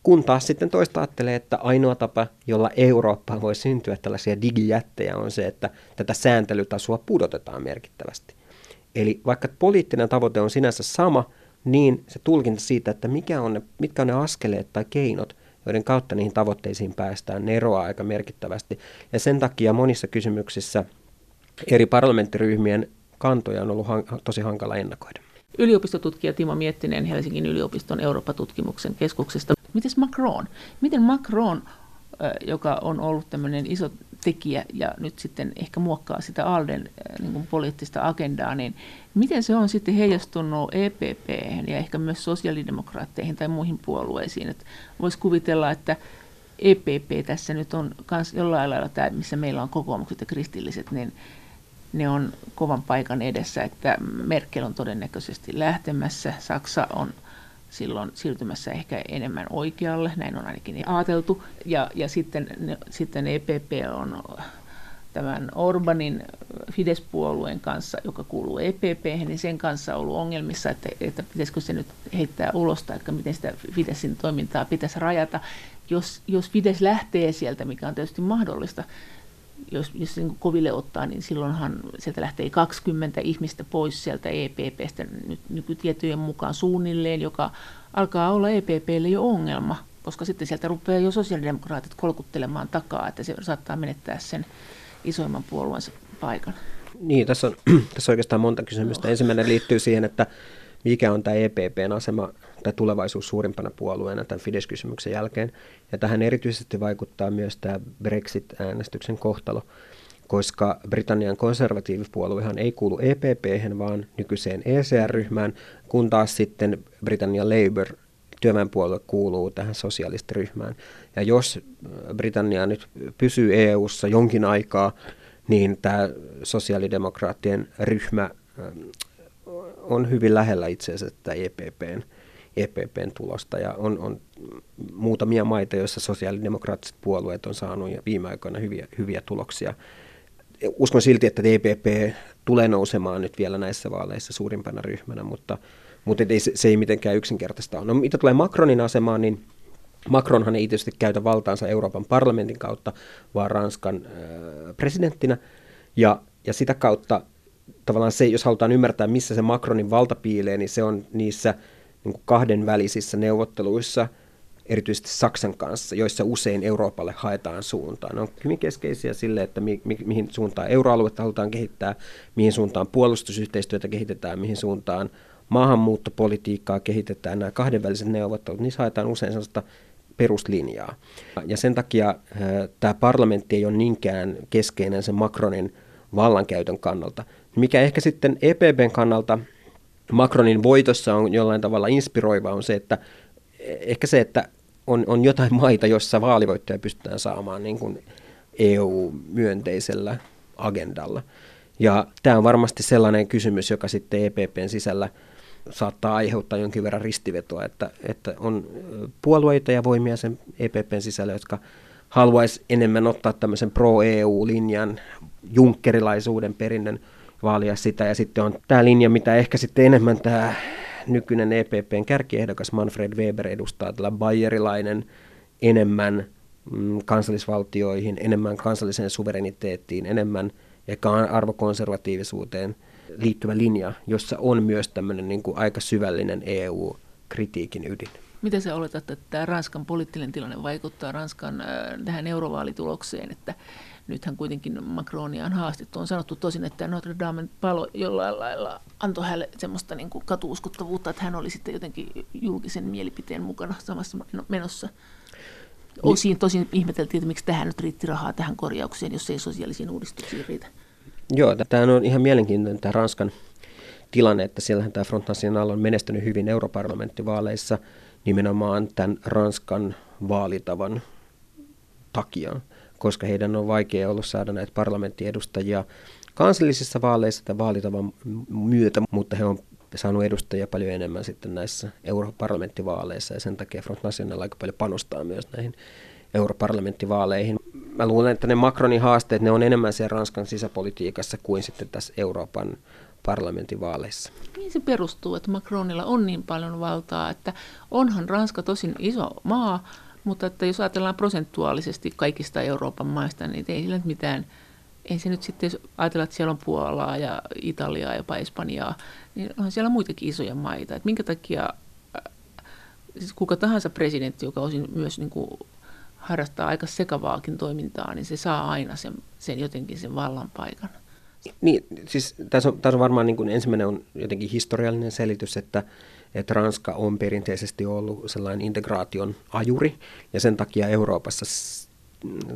Kun taas sitten toista ajattelee, että ainoa tapa, jolla Eurooppa voi syntyä tällaisia digijättejä on se, että tätä sääntelytasoa pudotetaan merkittävästi. Eli vaikka poliittinen tavoite on sinänsä sama, niin se tulkinta siitä, että mikä on ne, mitkä on ne askeleet tai keinot, joiden kautta niihin tavoitteisiin päästään, ne eroaa aika merkittävästi. Ja sen takia monissa kysymyksissä eri parlamenttiryhmien kantoja on ollut han- tosi hankala ennakoida. Yliopistotutkija Timo Miettinen Helsingin yliopiston Eurooppa-tutkimuksen keskuksesta. Miten Macron? Miten Macron, joka on ollut tämmöinen iso tekijä ja nyt sitten ehkä muokkaa sitä Alden niin kuin poliittista agendaa, niin miten se on sitten heijastunut EPP ja ehkä myös sosiaalidemokraatteihin tai muihin puolueisiin? Voisi kuvitella, että EPP tässä nyt on kans jollain lailla tämä, missä meillä on kokoomukset ja kristilliset, niin ne on kovan paikan edessä, että Merkel on todennäköisesti lähtemässä, Saksa on silloin siirtymässä ehkä enemmän oikealle, näin on ainakin ajateltu, ja, ja sitten, sitten EPP on tämän Orbanin Fidesz-puolueen kanssa, joka kuuluu EPP, niin sen kanssa ollut ongelmissa, että, että pitäisikö se nyt heittää ulos, tai miten sitä Fideszin toimintaa pitäisi rajata. Jos, jos Fidesz lähtee sieltä, mikä on tietysti mahdollista, jos, jos niin koville ottaa, niin silloinhan sieltä lähtee 20 ihmistä pois sieltä EPPstä nyt nykytietojen mukaan suunnilleen, joka alkaa olla EPPlle jo ongelma, koska sitten sieltä rupeaa jo sosiaalidemokraatit kolkuttelemaan takaa, että se saattaa menettää sen isoimman puolueensa paikan. Niin, tässä on, tässä on oikeastaan monta kysymystä. Ensimmäinen liittyy siihen, että mikä on tämä EPPn asema tai tulevaisuus suurimpana puolueena tämän Fidesz-kysymyksen jälkeen. Ja tähän erityisesti vaikuttaa myös tämä Brexit-äänestyksen kohtalo, koska Britannian konservatiivipuoluehan ei kuulu EPP, vaan nykyiseen ECR-ryhmään, kun taas sitten Britannian Labour työväenpuolue kuuluu tähän sosialistiryhmään. Ja jos Britannia nyt pysyy EU:ssa jonkin aikaa, niin tämä sosiaalidemokraattien ryhmä on hyvin lähellä itse asiassa tätä EPPn, EPPn tulosta ja on, on muutamia maita, joissa sosiaalidemokraattiset puolueet on saanut viime aikoina hyviä, hyviä tuloksia. Uskon silti, että EPP tulee nousemaan nyt vielä näissä vaaleissa suurimpana ryhmänä, mutta, mutta ei, se ei mitenkään yksinkertaista ole. No mitä tulee Macronin asemaan, niin Macronhan ei tietysti käytä valtaansa Euroopan parlamentin kautta, vaan Ranskan äh, presidenttinä. Ja, ja sitä kautta tavallaan se, jos halutaan ymmärtää, missä se Macronin valta piilee, niin se on niissä niin kuin kahdenvälisissä neuvotteluissa, erityisesti Saksan kanssa, joissa usein Euroopalle haetaan suuntaan. Ne on hyvin keskeisiä sille, että mi- mi- mihin suuntaan euroaluetta halutaan kehittää, mihin suuntaan puolustusyhteistyötä kehitetään, mihin suuntaan maahanmuuttopolitiikkaa kehitetään. Nämä kahdenväliset neuvottelut, niissä haetaan usein sellaista peruslinjaa. Ja sen takia äh, tämä parlamentti ei ole niinkään keskeinen sen Macronin vallankäytön kannalta. Mikä ehkä sitten EPBn kannalta Macronin voitossa on jollain tavalla inspiroiva on se, että ehkä se, että on, on jotain maita, joissa vaalivoittoja pystytään saamaan niin kuin EU-myönteisellä agendalla. Ja tämä on varmasti sellainen kysymys, joka sitten EPPn sisällä saattaa aiheuttaa jonkin verran ristivetoa, että, että on puolueita ja voimia sen EPPn sisällä, jotka haluaisi enemmän ottaa tämmöisen pro-EU-linjan, junkkerilaisuuden perinnön vaalia sitä. Ja sitten on tämä linja, mitä ehkä sitten enemmän tämä nykyinen EPPn kärkiehdokas Manfred Weber edustaa tällä bayerilainen enemmän mm, kansallisvaltioihin, enemmän kansalliseen suvereniteettiin, enemmän ehkä arvokonservatiivisuuteen liittyvä linja, jossa on myös tämmöinen niin kuin aika syvällinen EU-kritiikin ydin. Miten sä oletat, että tämä Ranskan poliittinen tilanne vaikuttaa Ranskan äh, tähän eurovaalitulokseen, että nythän kuitenkin Macronia on haastettu. On sanottu tosin, että Notre Damen palo jollain lailla antoi hänelle semmoista niin kuin katuuskottavuutta, että hän oli sitten jotenkin julkisen mielipiteen mukana samassa menossa. Osin tosin ihmeteltiin, että miksi tähän nyt riitti rahaa tähän korjaukseen, jos ei sosiaalisiin uudistuksiin riitä. Joo, tämä on ihan mielenkiintoinen tämä Ranskan tilanne, että siellähän tämä Front National on menestynyt hyvin europarlamenttivaaleissa nimenomaan tämän Ranskan vaalitavan takia, koska heidän on vaikea ollut saada näitä parlamenttiedustajia kansallisissa vaaleissa tämän vaalitavan myötä, mutta he on saanut edustajia paljon enemmän sitten näissä europarlamenttivaaleissa ja sen takia Front National aika paljon panostaa myös näihin europarlamenttivaaleihin. Mä luulen, että ne Macronin haasteet, ne on enemmän siellä Ranskan sisäpolitiikassa kuin sitten tässä Euroopan parlamentinvaaleissa. Niin se perustuu, että Macronilla on niin paljon valtaa, että onhan Ranska tosin iso maa, mutta että jos ajatellaan prosentuaalisesti kaikista Euroopan maista, niin ei sillä mitään, ei se nyt sitten, jos että siellä on Puolaa ja Italiaa ja Espanjaa, niin onhan siellä muitakin isoja maita. Että minkä takia siis kuka tahansa presidentti, joka osin myös niin kuin harrastaa aika sekavaakin toimintaa, niin se saa aina sen, sen jotenkin sen vallan paikan. Niin, siis tässä on, tässä on varmaan niin kuin ensimmäinen on jotenkin historiallinen selitys, että, että Ranska on perinteisesti ollut sellainen integraation ajuri, ja sen takia Euroopassa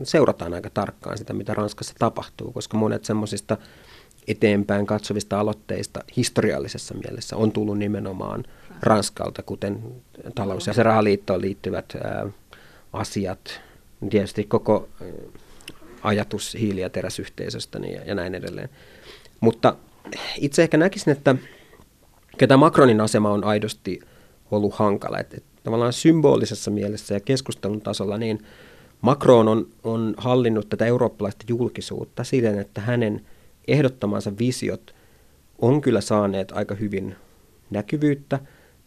seurataan aika tarkkaan sitä, mitä Ranskassa tapahtuu, koska monet semmoisista eteenpäin katsovista aloitteista historiallisessa mielessä on tullut nimenomaan Ranskalta, kuten talous- ja rahaliittoon liittyvät ää, asiat, tietysti koko ajatus hiili- ja teräsyhteisöstä niin, ja, ja näin edelleen. Mutta itse ehkä näkisin, että ketä Macronin asema on aidosti ollut hankala. Että, että tavallaan symbolisessa mielessä ja keskustelun tasolla niin Macron on, on hallinnut tätä eurooppalaista julkisuutta siten, että hänen ehdottamansa visiot on kyllä saaneet aika hyvin näkyvyyttä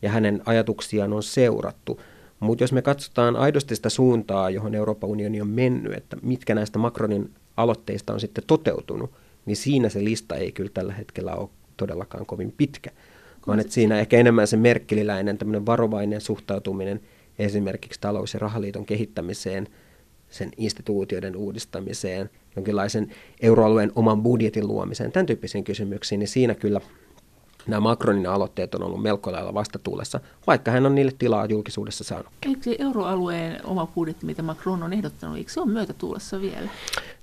ja hänen ajatuksiaan on seurattu – mutta jos me katsotaan aidosti sitä suuntaa, johon Euroopan unioni on mennyt, että mitkä näistä Macronin aloitteista on sitten toteutunut, niin siinä se lista ei kyllä tällä hetkellä ole todellakaan kovin pitkä. Vaan että siinä ehkä enemmän se merkkeliläinen tämmöinen varovainen suhtautuminen esimerkiksi talous- ja rahaliiton kehittämiseen, sen instituutioiden uudistamiseen, jonkinlaisen euroalueen oman budjetin luomiseen, tämän tyyppisiin kysymyksiin, niin siinä kyllä nämä Macronin aloitteet on ollut melko lailla vastatuulessa, vaikka hän on niille tilaa julkisuudessa saanut. Eikö se euroalueen oma budjetti, mitä Macron on ehdottanut, eikö se ole myötätuulessa vielä?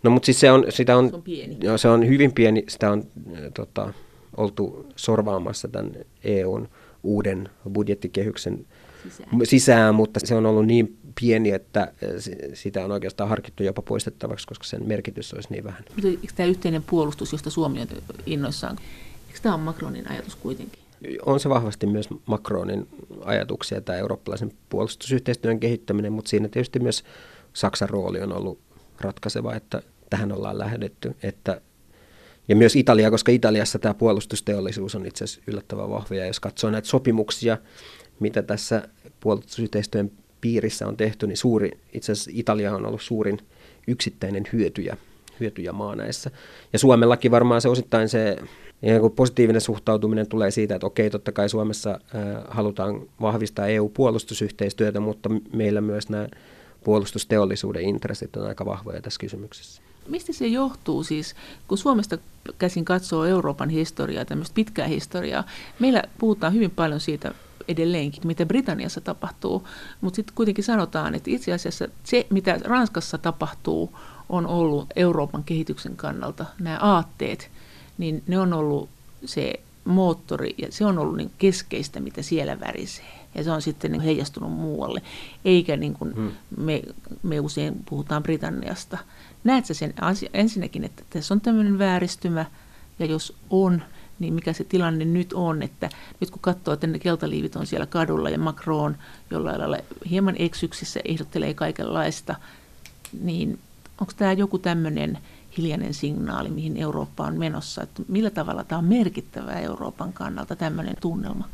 No mutta siis se on, sitä on, se on pieni. Joo, se on hyvin pieni, sitä on äh, tota, oltu sorvaamassa tämän EUn uuden budjettikehyksen sisään. sisään, mutta se on ollut niin pieni, että äh, sitä on oikeastaan harkittu jopa poistettavaksi, koska sen merkitys olisi niin vähän. Eikö tämä yhteinen puolustus, josta Suomi on innoissaan, Eikö tämä ole Macronin ajatus kuitenkin? On se vahvasti myös Macronin ajatuksia, tämä eurooppalaisen puolustusyhteistyön kehittäminen, mutta siinä tietysti myös Saksan rooli on ollut ratkaiseva, että tähän ollaan lähdetty. Että, ja myös Italia, koska Italiassa tämä puolustusteollisuus on itse asiassa yllättävän vahva. Ja jos katsoo näitä sopimuksia, mitä tässä puolustusyhteistyön piirissä on tehty, niin suuri, itse asiassa Italia on ollut suurin yksittäinen hyötyjä, hyötyjä maa näissä. Ja Suomellakin varmaan se osittain se kun positiivinen suhtautuminen tulee siitä, että okei, totta kai Suomessa halutaan vahvistaa EU-puolustusyhteistyötä, mutta meillä myös nämä puolustusteollisuuden intressit on aika vahvoja tässä kysymyksessä. Mistä se johtuu siis, kun Suomesta käsin katsoo Euroopan historiaa, tämmöistä pitkää historiaa, meillä puhutaan hyvin paljon siitä edelleenkin, mitä Britanniassa tapahtuu, mutta sitten kuitenkin sanotaan, että itse asiassa se, mitä Ranskassa tapahtuu, on ollut Euroopan kehityksen kannalta nämä aatteet – niin ne on ollut se moottori ja se on ollut niin keskeistä, mitä siellä värisee. Ja se on sitten niin heijastunut muualle, eikä niin kuin hmm. me, me usein puhutaan Britanniasta. Näetkö sen asia, ensinnäkin, että tässä on tämmöinen vääristymä, ja jos on, niin mikä se tilanne nyt on, että nyt kun katsoo, että ne keltaliivit on siellä kadulla ja Macron jollain lailla hieman eksyksissä ehdottelee kaikenlaista, niin onko tämä joku tämmöinen hiljainen signaali, mihin Eurooppa on menossa. Että millä tavalla tämä on merkittävää Euroopan kannalta, tämmöinen tunnelma?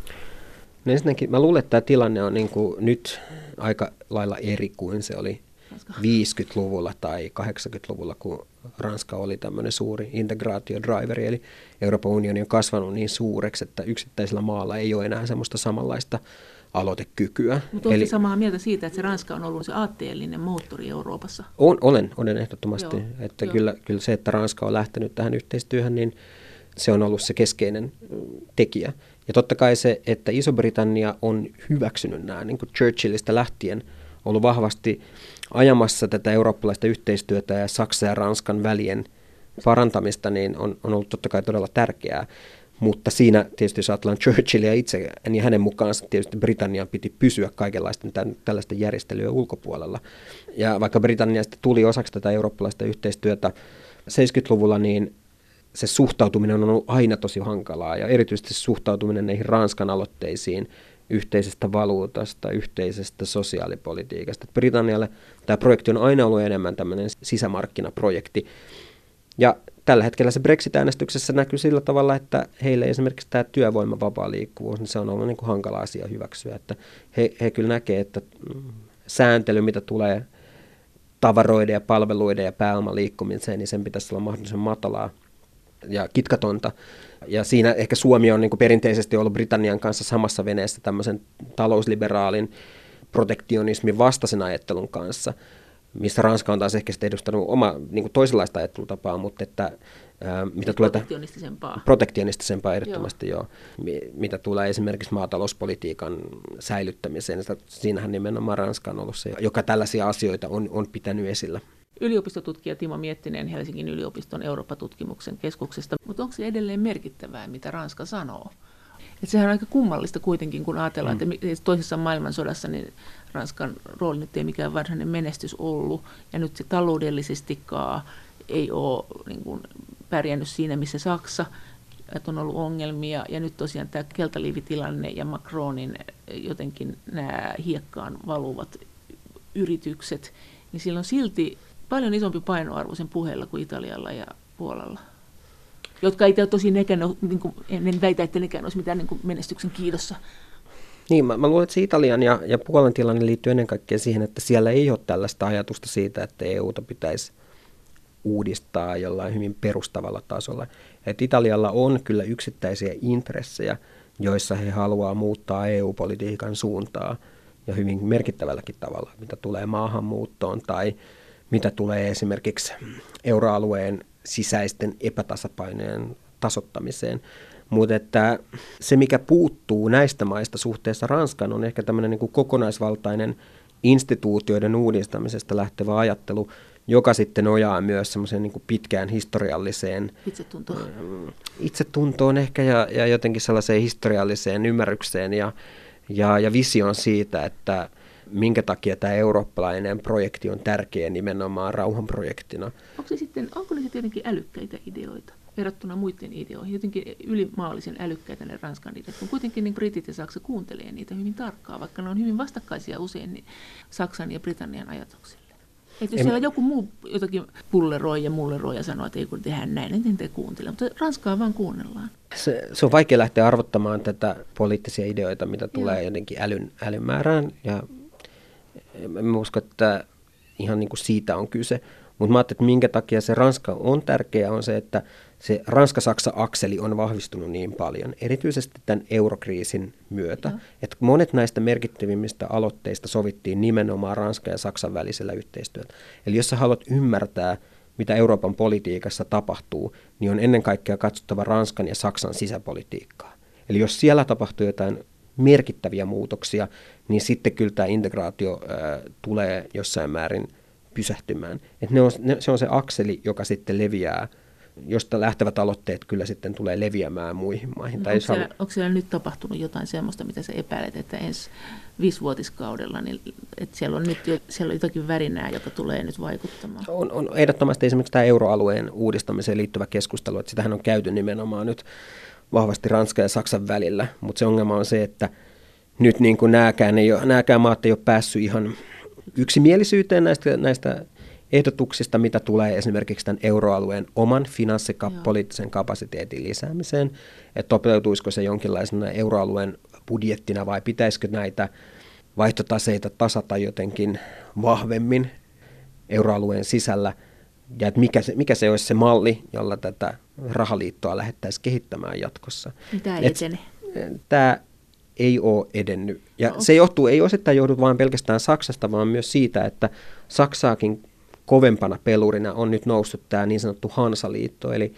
No ensinnäkin mä luulen, että tämä tilanne on niin kuin nyt aika lailla eri kuin se oli 50-luvulla tai 80-luvulla, kun Ranska oli tämmöinen suuri integraatiodriveri, eli Euroopan unioni on kasvanut niin suureksi, että yksittäisellä maalla ei ole enää semmoista samanlaista aloitekykyä. Mutta Eli, samaa mieltä siitä, että se Ranska on ollut se aatteellinen moottori Euroopassa? On, olen, olen ehdottomasti. Joo, että joo. Kyllä, kyllä se, että Ranska on lähtenyt tähän yhteistyöhön, niin se on ollut se keskeinen tekijä. Ja totta kai se, että Iso-Britannia on hyväksynyt nämä niin kuin Churchillista lähtien, ollut vahvasti ajamassa tätä eurooppalaista yhteistyötä ja Saksan ja Ranskan välien parantamista, niin on, on ollut totta kai todella tärkeää. Mutta siinä tietysti jos ajatellaan Churchillia itse, niin hänen mukaansa tietysti Britannian piti pysyä kaikenlaisten tämän, tällaisten järjestelyjen ulkopuolella. Ja vaikka Britanniasta tuli osaksi tätä eurooppalaista yhteistyötä 70-luvulla, niin se suhtautuminen on ollut aina tosi hankalaa ja erityisesti suhtautuminen näihin Ranskan aloitteisiin yhteisestä valuutasta, yhteisestä sosiaalipolitiikasta. Britannialle tämä projekti on aina ollut enemmän tämmöinen sisämarkkinaprojekti. Ja tällä hetkellä se Brexit-äänestyksessä näkyy sillä tavalla, että heille esimerkiksi tämä työvoiman vapaa liikkuvuus, niin se on ollut niin kuin hankala asia hyväksyä. Että he, he kyllä näkee, että mm, sääntely, mitä tulee tavaroiden ja palveluiden ja pääoman liikkumiseen, niin sen pitäisi olla mahdollisimman matalaa ja kitkatonta. Ja siinä ehkä Suomi on niin kuin perinteisesti ollut Britannian kanssa samassa veneessä tämmöisen talousliberaalin protektionismin vastaisen ajattelun kanssa, missä Ranska on taas ehkä sitten edustanut oma niin kuin toisenlaista ajattelutapaa, mutta että Ää, mitä tulee protektionistisempaa. Protektionistisempaa ehdottomasti joo. joo. Mitä tulee esimerkiksi maatalouspolitiikan säilyttämiseen, niin siinähän nimenomaan Ranska on ollut se, joka tällaisia asioita on, on pitänyt esillä yliopistotutkija Timo Miettinen Helsingin yliopiston Eurooppa-tutkimuksen keskuksesta. Mutta onko se edelleen merkittävää, mitä Ranska sanoo? Et sehän on aika kummallista kuitenkin, kun ajatellaan, mm. että toisessa maailmansodassa niin Ranskan rooli nyt ei mikään varsinainen menestys ollut, ja nyt se taloudellisestikaan ei ole niin kuin, pärjännyt siinä, missä Saksa, että on ollut ongelmia, ja nyt tosiaan tämä keltaliivitilanne ja Macronin jotenkin nämä hiekkaan valuvat yritykset, niin silloin silti paljon isompi painoarvo sen puheella kuin Italialla ja Puolalla. Jotka ei tosi nekään ole, niin kuin, en väitä, että nekään olisi mitään niin kuin menestyksen kiidossa. Niin, mä, mä luulen, että se Italian ja, ja Puolan tilanne liittyy ennen kaikkea siihen, että siellä ei ole tällaista ajatusta siitä, että EUta pitäisi uudistaa jollain hyvin perustavalla tasolla. Et Italialla on kyllä yksittäisiä intressejä, joissa he haluaa muuttaa EU-politiikan suuntaa ja hyvin merkittävälläkin tavalla, mitä tulee maahanmuuttoon tai mitä tulee esimerkiksi euroalueen sisäisten epätasapainojen tasottamiseen. Mutta että se, mikä puuttuu näistä maista suhteessa Ranskaan, on ehkä tämmöinen niin kokonaisvaltainen instituutioiden uudistamisesta lähtevä ajattelu, joka sitten nojaa myös semmoiseen niin pitkään historialliseen itsetuntoon, mm, itsetuntoon ehkä ja, ja jotenkin sellaiseen historialliseen ymmärrykseen ja, ja, ja visioon siitä, että minkä takia tämä eurooppalainen projekti on tärkeä nimenomaan rauhanprojektina. Onko, se sitten, onko ne sitten jotenkin älykkäitä ideoita verrattuna muiden ideoihin, jotenkin ylimaallisen älykkäitä ne Ranskan ideat, kun kuitenkin niin Britit ja Saksa kuuntelee niitä hyvin tarkkaan, vaikka ne on hyvin vastakkaisia usein niin Saksan ja Britannian ajatuksille. Että jos en... siellä joku muu jotakin pulleroi ja mulleroi ja sanoo, että ei kun tehdään näin, niin te kuuntele. Mutta Ranskaa vaan kuunnellaan. Se, se on vaikea lähteä arvottamaan tätä poliittisia ideoita, mitä tulee Joo. jotenkin älyn, älyn määrään. Ja en usko, että ihan niin kuin siitä on kyse. Mutta mä ajattelin, että minkä takia se Ranska on tärkeä, on se, että se Ranska-Saksa-akseli on vahvistunut niin paljon, erityisesti tämän eurokriisin myötä, ja. että monet näistä merkittävimmistä aloitteista sovittiin nimenomaan Ranskan ja Saksan välisellä yhteistyöllä. Eli jos sä haluat ymmärtää, mitä Euroopan politiikassa tapahtuu, niin on ennen kaikkea katsottava Ranskan ja Saksan sisäpolitiikkaa. Eli jos siellä tapahtuu jotain merkittäviä muutoksia, niin sitten kyllä tämä integraatio ää, tulee jossain määrin pysähtymään. Et ne on, ne, se on se akseli, joka sitten leviää, josta lähtevät aloitteet kyllä sitten tulee leviämään muihin maihin. No, onko, siellä, halu... onko siellä nyt tapahtunut jotain sellaista, mitä sä epäilet, että ensi viisivuotiskaudella, niin että siellä on nyt jo, siellä on jotakin värinää, joka tulee nyt vaikuttamaan? On, on ehdottomasti esimerkiksi tämä euroalueen uudistamiseen liittyvä keskustelu, että sitähän on käyty nimenomaan nyt vahvasti Ranskan ja Saksan välillä, mutta se ongelma on se, että nyt niin kuin nääkään, ei ole, nääkään maat ei ole päässyt ihan yksimielisyyteen näistä, näistä ehdotuksista, mitä tulee esimerkiksi tämän euroalueen oman finanssipoliittisen kapasiteetin lisäämiseen, että toteutuisiko se jonkinlaisena euroalueen budjettina vai pitäisikö näitä vaihtotaseita tasata jotenkin vahvemmin euroalueen sisällä ja että mikä se, mikä se olisi se malli, jolla tätä rahaliittoa lähdettäisiin kehittämään jatkossa. Tämä ei etene. Tämä ei ole edennyt. Ja no. se johtuu, ei osittain johdu vain pelkästään Saksasta, vaan myös siitä, että Saksaakin kovempana pelurina on nyt noussut tämä niin sanottu Hansaliitto, eli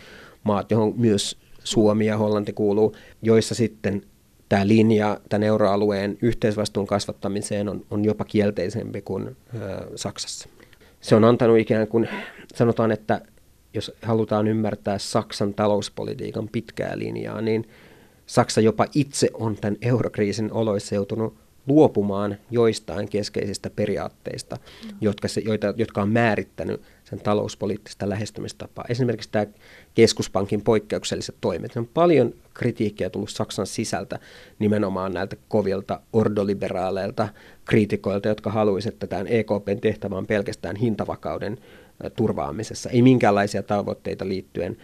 maat, johon myös Suomi ja Hollanti kuuluu, joissa sitten tämä linja tämän euroalueen yhteisvastuun kasvattamiseen on, on jopa kielteisempi kuin ö, Saksassa. Se on antanut ikään kuin, sanotaan, että jos halutaan ymmärtää Saksan talouspolitiikan pitkää linjaa, niin Saksa jopa itse on tämän eurokriisin oloissa joutunut luopumaan joistain keskeisistä periaatteista, mm. jotka, se, joita, jotka on määrittänyt sen talouspoliittista lähestymistapaa. Esimerkiksi tämä keskuspankin poikkeukselliset toimet. On paljon kritiikkiä tullut Saksan sisältä nimenomaan näiltä kovilta ordoliberaaleilta kriitikoilta, jotka haluaisivat, että tämän EKPn tehtävä on pelkästään hintavakauden turvaamisessa. Ei minkäänlaisia tavoitteita liittyen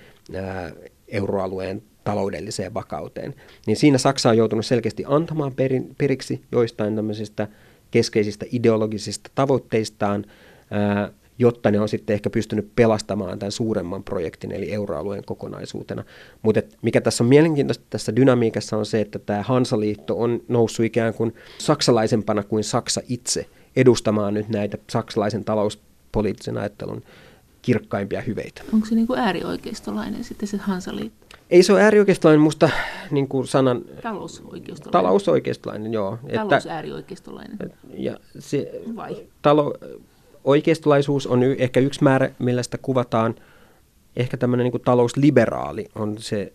euroalueen taloudelliseen vakauteen. Niin siinä Saksa on joutunut selkeästi antamaan perin, periksi joistain tämmöisistä keskeisistä ideologisista tavoitteistaan, ää, jotta ne on sitten ehkä pystynyt pelastamaan tämän suuremman projektin, eli euroalueen kokonaisuutena. Mutta mikä tässä on mielenkiintoista tässä dynamiikassa on se, että tämä Hansaliitto on noussut ikään kuin saksalaisempana kuin Saksa itse edustamaan nyt näitä saksalaisen talouspoliittisen ajattelun kirkkaimpia hyveitä. Onko se niin kuin äärioikeistolainen sitten se Hansaliitto? Ei se ole äärioikeistolainen, musta niin kuin sanan... Talousoikeistolainen. Talousoikeistolainen, joo. Talousäärioikeistolainen. Ja se, Vai? Talo, oikeistolaisuus on y, ehkä yksi määrä, millä sitä kuvataan. Ehkä tämmöinen niin kuin talousliberaali on se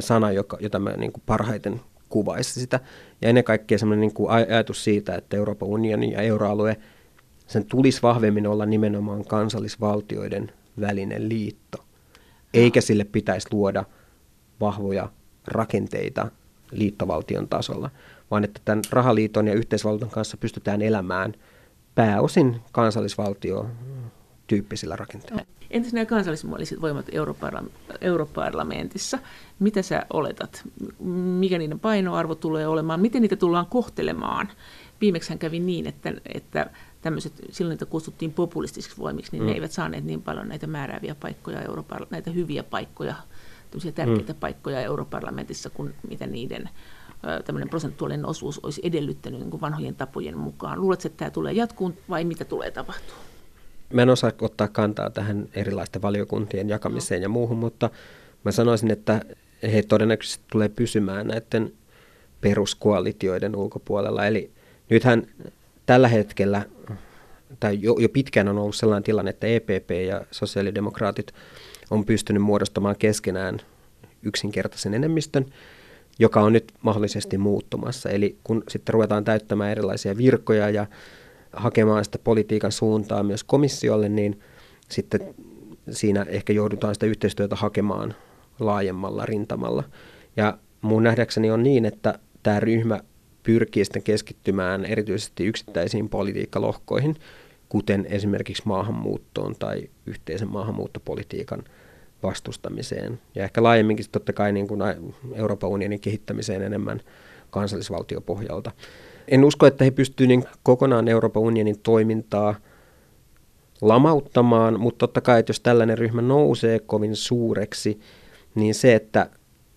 sana, joka, jota mä niin kuin parhaiten kuvaisi sitä. Ja ennen kaikkea semmoinen niin kuin ajatus siitä, että Euroopan unioni ja euroalue, sen tulisi vahvemmin olla nimenomaan kansallisvaltioiden välinen liitto. Eikä sille pitäisi luoda vahvoja rakenteita liittovaltion tasolla, vaan että tämän rahaliiton ja yhteisvaluutan kanssa pystytään elämään pääosin kansallisvaltio tyyppisillä rakenteilla. Entäs nämä kansallismalliset voimat europarlamentissa? Mitä sä oletat? Mikä niiden painoarvo tulee olemaan? Miten niitä tullaan kohtelemaan? Viimeksi kävi niin, että, että tämmöiset, silloin niitä kutsuttiin populistisiksi voimiksi, niin mm. ne eivät saaneet niin paljon näitä määrääviä paikkoja, näitä hyviä paikkoja tärkeitä mm. paikkoja europarlamentissa kuin mitä niiden tämmöinen prosentuaalinen osuus olisi edellyttänyt niin kuin vanhojen tapojen mukaan. Luuletko, että tämä tulee jatkuun vai mitä tulee tapahtua? Mä en osaa ottaa kantaa tähän erilaisten valiokuntien jakamiseen no. ja muuhun, mutta mä sanoisin, että he todennäköisesti tulee pysymään näiden peruskoalitioiden ulkopuolella. Eli nythän tällä hetkellä, tai jo, jo pitkään on ollut sellainen tilanne, että EPP ja sosiaalidemokraatit on pystynyt muodostamaan keskenään yksinkertaisen enemmistön, joka on nyt mahdollisesti muuttumassa. Eli kun sitten ruvetaan täyttämään erilaisia virkoja ja hakemaan sitä politiikan suuntaa myös komissiolle, niin sitten siinä ehkä joudutaan sitä yhteistyötä hakemaan laajemmalla rintamalla. Ja mun nähdäkseni on niin, että tämä ryhmä pyrkii sitten keskittymään erityisesti yksittäisiin politiikkalohkoihin, kuten esimerkiksi maahanmuuttoon tai yhteisen maahanmuuttopolitiikan vastustamiseen. Ja ehkä laajemminkin totta kai niin kuin Euroopan unionin kehittämiseen enemmän kansallisvaltiopohjalta. En usko, että he pystyvät niin kokonaan Euroopan unionin toimintaa lamauttamaan, mutta totta kai, että jos tällainen ryhmä nousee kovin suureksi, niin se, että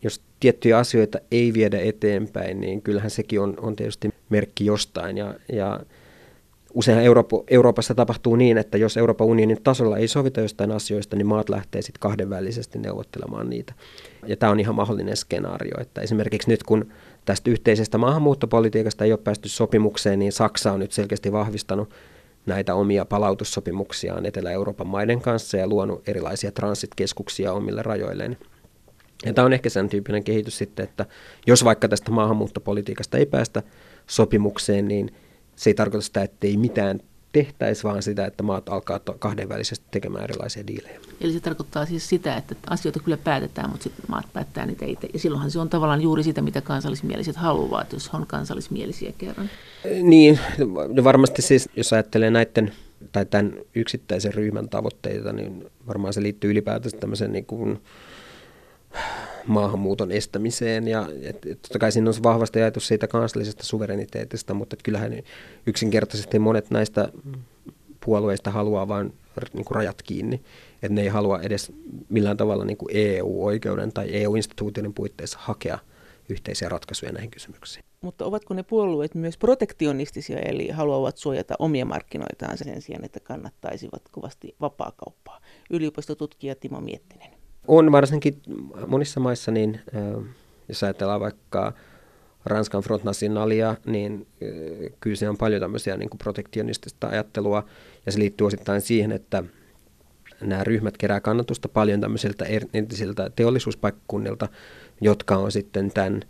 jos tiettyjä asioita ei viedä eteenpäin, niin kyllähän sekin on, on tietysti merkki jostain. Ja, ja Useinhan Eurooppa, Euroopassa tapahtuu niin, että jos Euroopan unionin tasolla ei sovita jostain asioista, niin maat lähtee sitten kahdenvälisesti neuvottelemaan niitä. Ja tämä on ihan mahdollinen skenaario, että esimerkiksi nyt kun tästä yhteisestä maahanmuuttopolitiikasta ei ole päästy sopimukseen, niin Saksa on nyt selkeästi vahvistanut näitä omia palautussopimuksiaan Etelä-Euroopan maiden kanssa ja luonut erilaisia transitkeskuksia omille rajoilleen. Ja tämä on ehkä sen tyyppinen kehitys sitten, että jos vaikka tästä maahanmuuttopolitiikasta ei päästä sopimukseen, niin – se ei tarkoita sitä, että ei mitään tehtäisi, vaan sitä, että maat alkaa kahdenvälisesti tekemään erilaisia diilejä. Eli se tarkoittaa siis sitä, että asioita kyllä päätetään, mutta sitten maat päättää niitä itse. Ja silloinhan se on tavallaan juuri sitä, mitä kansallismieliset haluavat, jos on kansallismielisiä kerran. Niin, varmasti siis, jos ajattelee näiden tai tämän yksittäisen ryhmän tavoitteita, niin varmaan se liittyy ylipäätään tämmöisen niin kuin maahanmuuton estämiseen. Ja et, et, totta kai siinä on vahvasti ajatus siitä kansallisesta suvereniteetista, mutta kyllähän yksinkertaisesti monet näistä puolueista haluaa vain niin rajat kiinni. Että ne ei halua edes millään tavalla niin kuin EU-oikeuden tai EU-instituutioiden puitteissa hakea yhteisiä ratkaisuja näihin kysymyksiin. Mutta ovatko ne puolueet myös protektionistisia, eli haluavat suojata omia markkinoitaan sen sijaan, että kannattaisivat kovasti vapaakauppaa? Yliopistotutkija Timo Miettinen. On varsinkin monissa maissa, niin jos ajatellaan vaikka Ranskan Front Nationalia, niin kyllä se on paljon tämmöisiä niin kuin protektionistista ajattelua, ja se liittyy osittain siihen, että nämä ryhmät kerää kannatusta paljon tämmöisiltä entisiltä teollisuuspaikkakunnilta, jotka on sitten tämän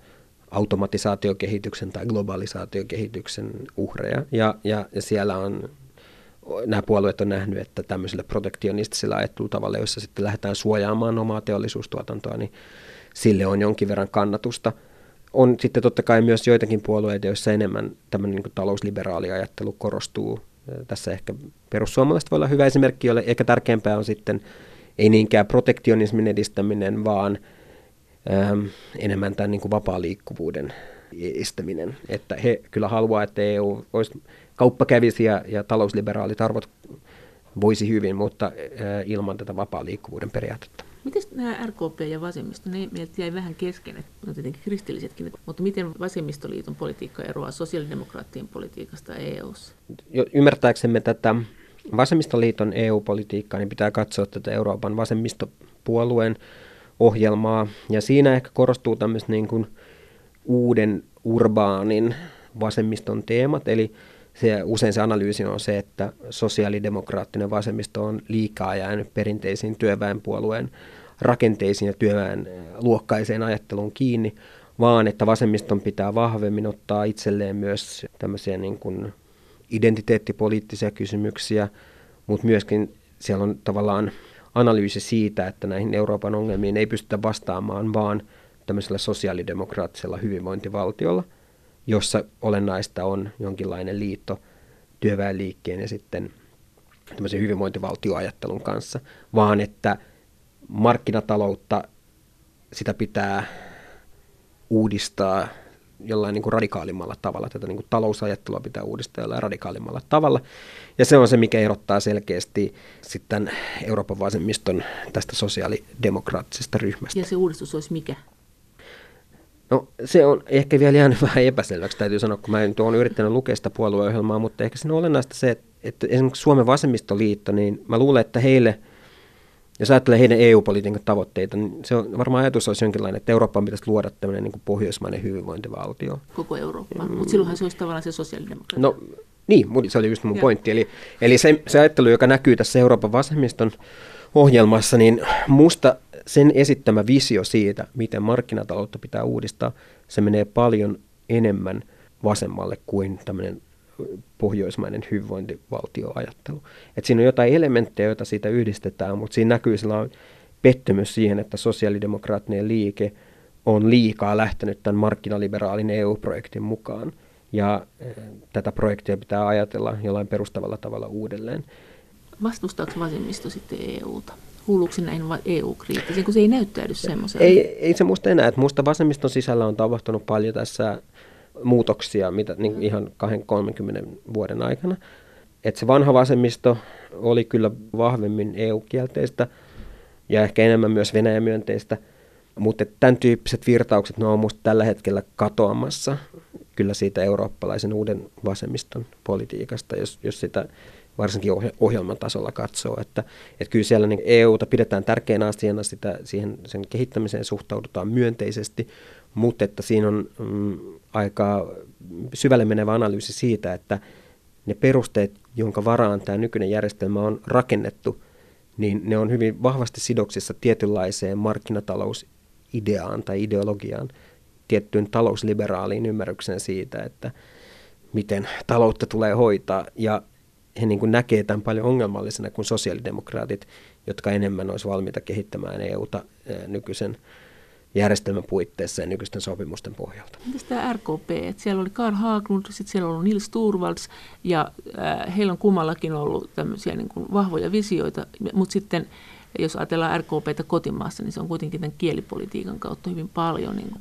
automatisaatiokehityksen tai globalisaatiokehityksen uhreja. Ja, ja, ja siellä on, nämä puolueet on nähnyt, että tämmöisellä protektionistisella ajattelutavalla, jossa sitten lähdetään suojaamaan omaa teollisuustuotantoa, niin sille on jonkin verran kannatusta. On sitten totta kai myös joitakin puolueita, joissa enemmän tämmöinen niin talousliberaali ajattelu korostuu. Tässä ehkä perussuomalaiset voi olla hyvä esimerkki, jolle ehkä tärkeämpää on sitten ei niinkään protektionismin edistäminen, vaan – ähm, enemmän tämän niin vapaa liikkuvuuden estäminen. Että he kyllä haluaa, että EU olisi kauppa kävisi ja, ja talousliberaalit arvot voisi hyvin, mutta äh, ilman tätä vapaa liikkuvuuden periaatetta. Miten nämä RKP ja vasemmisto, ne meiltä jäi vähän kesken, että tietenkin kristillisetkin, mutta miten vasemmistoliiton politiikka eroaa sosiaalidemokraattien politiikasta EU:ssa? Ymmärtääksemme tätä vasemmistoliiton EU-politiikkaa, niin pitää katsoa tätä Euroopan vasemmistopuolueen ohjelmaa. Ja siinä ehkä korostuu tämmöiset niin kuin uuden urbaanin vasemmiston teemat, eli se, usein se analyysi on se, että sosiaalidemokraattinen vasemmisto on liikaa jäänyt perinteisiin työväenpuolueen rakenteisiin ja työväen luokkaiseen ajatteluun kiinni, vaan että vasemmiston pitää vahvemmin ottaa itselleen myös tämmöisiä niin kuin identiteettipoliittisia kysymyksiä, mutta myöskin siellä on tavallaan analyysi siitä, että näihin Euroopan ongelmiin ei pystytä vastaamaan vaan tämmöisellä sosiaalidemokraattisella hyvinvointivaltiolla, jossa olennaista on jonkinlainen liitto työväenliikkeen ja sitten tämmöisen hyvinvointivaltioajattelun kanssa, vaan että markkinataloutta sitä pitää uudistaa jollain niin kuin radikaalimmalla tavalla. Tätä niin kuin talousajattelua pitää uudistaa jollain radikaalimmalla tavalla. Ja se on se, mikä erottaa selkeästi sitten Euroopan vasemmiston tästä sosiaalidemokraattisesta ryhmästä. Ja se uudistus olisi mikä? No se on ehkä vielä jäänyt vähän epäselväksi, täytyy sanoa, kun mä en tuon yrittänyt lukea sitä puolueohjelmaa, mutta ehkä siinä on olennaista se, että, että esimerkiksi Suomen vasemmistoliitto, niin mä luulen, että heille – jos ajattelee heidän EU-politiikan tavoitteita, niin se on, varmaan ajatus olisi jonkinlainen, että Eurooppaan pitäisi luoda tämmöinen niin pohjoismainen hyvinvointivaltio. Koko Eurooppa, mm. mutta silloinhan se olisi tavallaan se sosiaalidemokratia. No niin, se oli just mun Joo. pointti. Eli, eli se, se ajattelu, joka näkyy tässä Euroopan vasemmiston ohjelmassa, niin musta sen esittämä visio siitä, miten markkinataloutta pitää uudistaa, se menee paljon enemmän vasemmalle kuin tämmöinen pohjoismainen hyvinvointivaltioajattelu. Et siinä on jotain elementtejä, joita siitä yhdistetään, mutta siinä näkyy sellainen pettymys siihen, että sosiaalidemokraattinen liike on liikaa lähtenyt tämän markkinaliberaalin EU-projektin mukaan. Ja eh, tätä projektia pitää ajatella jollain perustavalla tavalla uudelleen. Vastustaako vasemmisto sitten EUta? Kuuluuko se näin EU-kriittisiin, kun se ei näyttäydy semmoisella? Ei, ei se musta enää. Että musta vasemmiston sisällä on tapahtunut paljon tässä muutoksia mitä, niin ihan 20-30 vuoden aikana. Et se vanha vasemmisto oli kyllä vahvemmin EU-kielteistä ja ehkä enemmän myös Venäjä-myönteistä, mutta tämän tyyppiset virtaukset ne on minusta tällä hetkellä katoamassa kyllä siitä eurooppalaisen uuden vasemmiston politiikasta, jos, jos sitä varsinkin ohjelman tasolla katsoo, että, että kyllä siellä niin EUta pidetään tärkeänä asiana, sitä, siihen, sen kehittämiseen suhtaudutaan myönteisesti, mutta että siinä on mm, aika syvälle menevä analyysi siitä, että ne perusteet, jonka varaan tämä nykyinen järjestelmä on rakennettu, niin ne on hyvin vahvasti sidoksissa tietynlaiseen markkinatalousideaan tai ideologiaan, tiettyyn talousliberaaliin ymmärrykseen siitä, että miten taloutta tulee hoitaa. Ja he niin kuin näkee tämän paljon ongelmallisena kuin sosiaalidemokraatit, jotka enemmän olisi valmiita kehittämään EUta nykyisen järjestelmän puitteissa ja nykyisten sopimusten pohjalta. Entäs tämä RKP? Et siellä oli Karl Haglund, sitten siellä on ollut Nils Turvalds ja äh, heillä on kummallakin ollut tämmöisiä niin kuin vahvoja visioita, mutta sitten jos ajatellaan RKPtä kotimaassa, niin se on kuitenkin tämän kielipolitiikan kautta hyvin paljon niin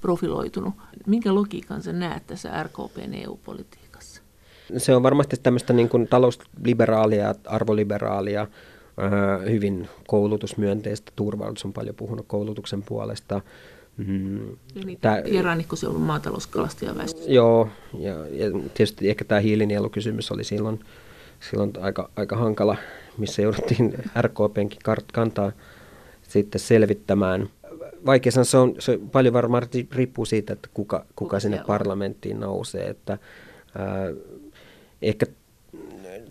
profiloitunut. Minkä logiikan sä näet tässä RKPn EU-politiikassa? Se on varmasti tämmöistä niin kuin talousliberaalia, arvoliberaalia, hyvin koulutusmyönteistä. Turvallisuus on paljon puhunut koulutuksen puolesta. Mm, niin, ja rannikko se on ollut maatalouskalastajaväestö. Joo, ja, ja tietysti ehkä tämä hiilinielukysymys oli silloin, silloin aika, aika hankala, missä jouduttiin RKPnkin kantaa sitten selvittämään. Vaikea sanoa, se, on, se paljon varmaan riippuu siitä, että kuka, kuka sinne parlamenttiin nousee. Että, ää, ehkä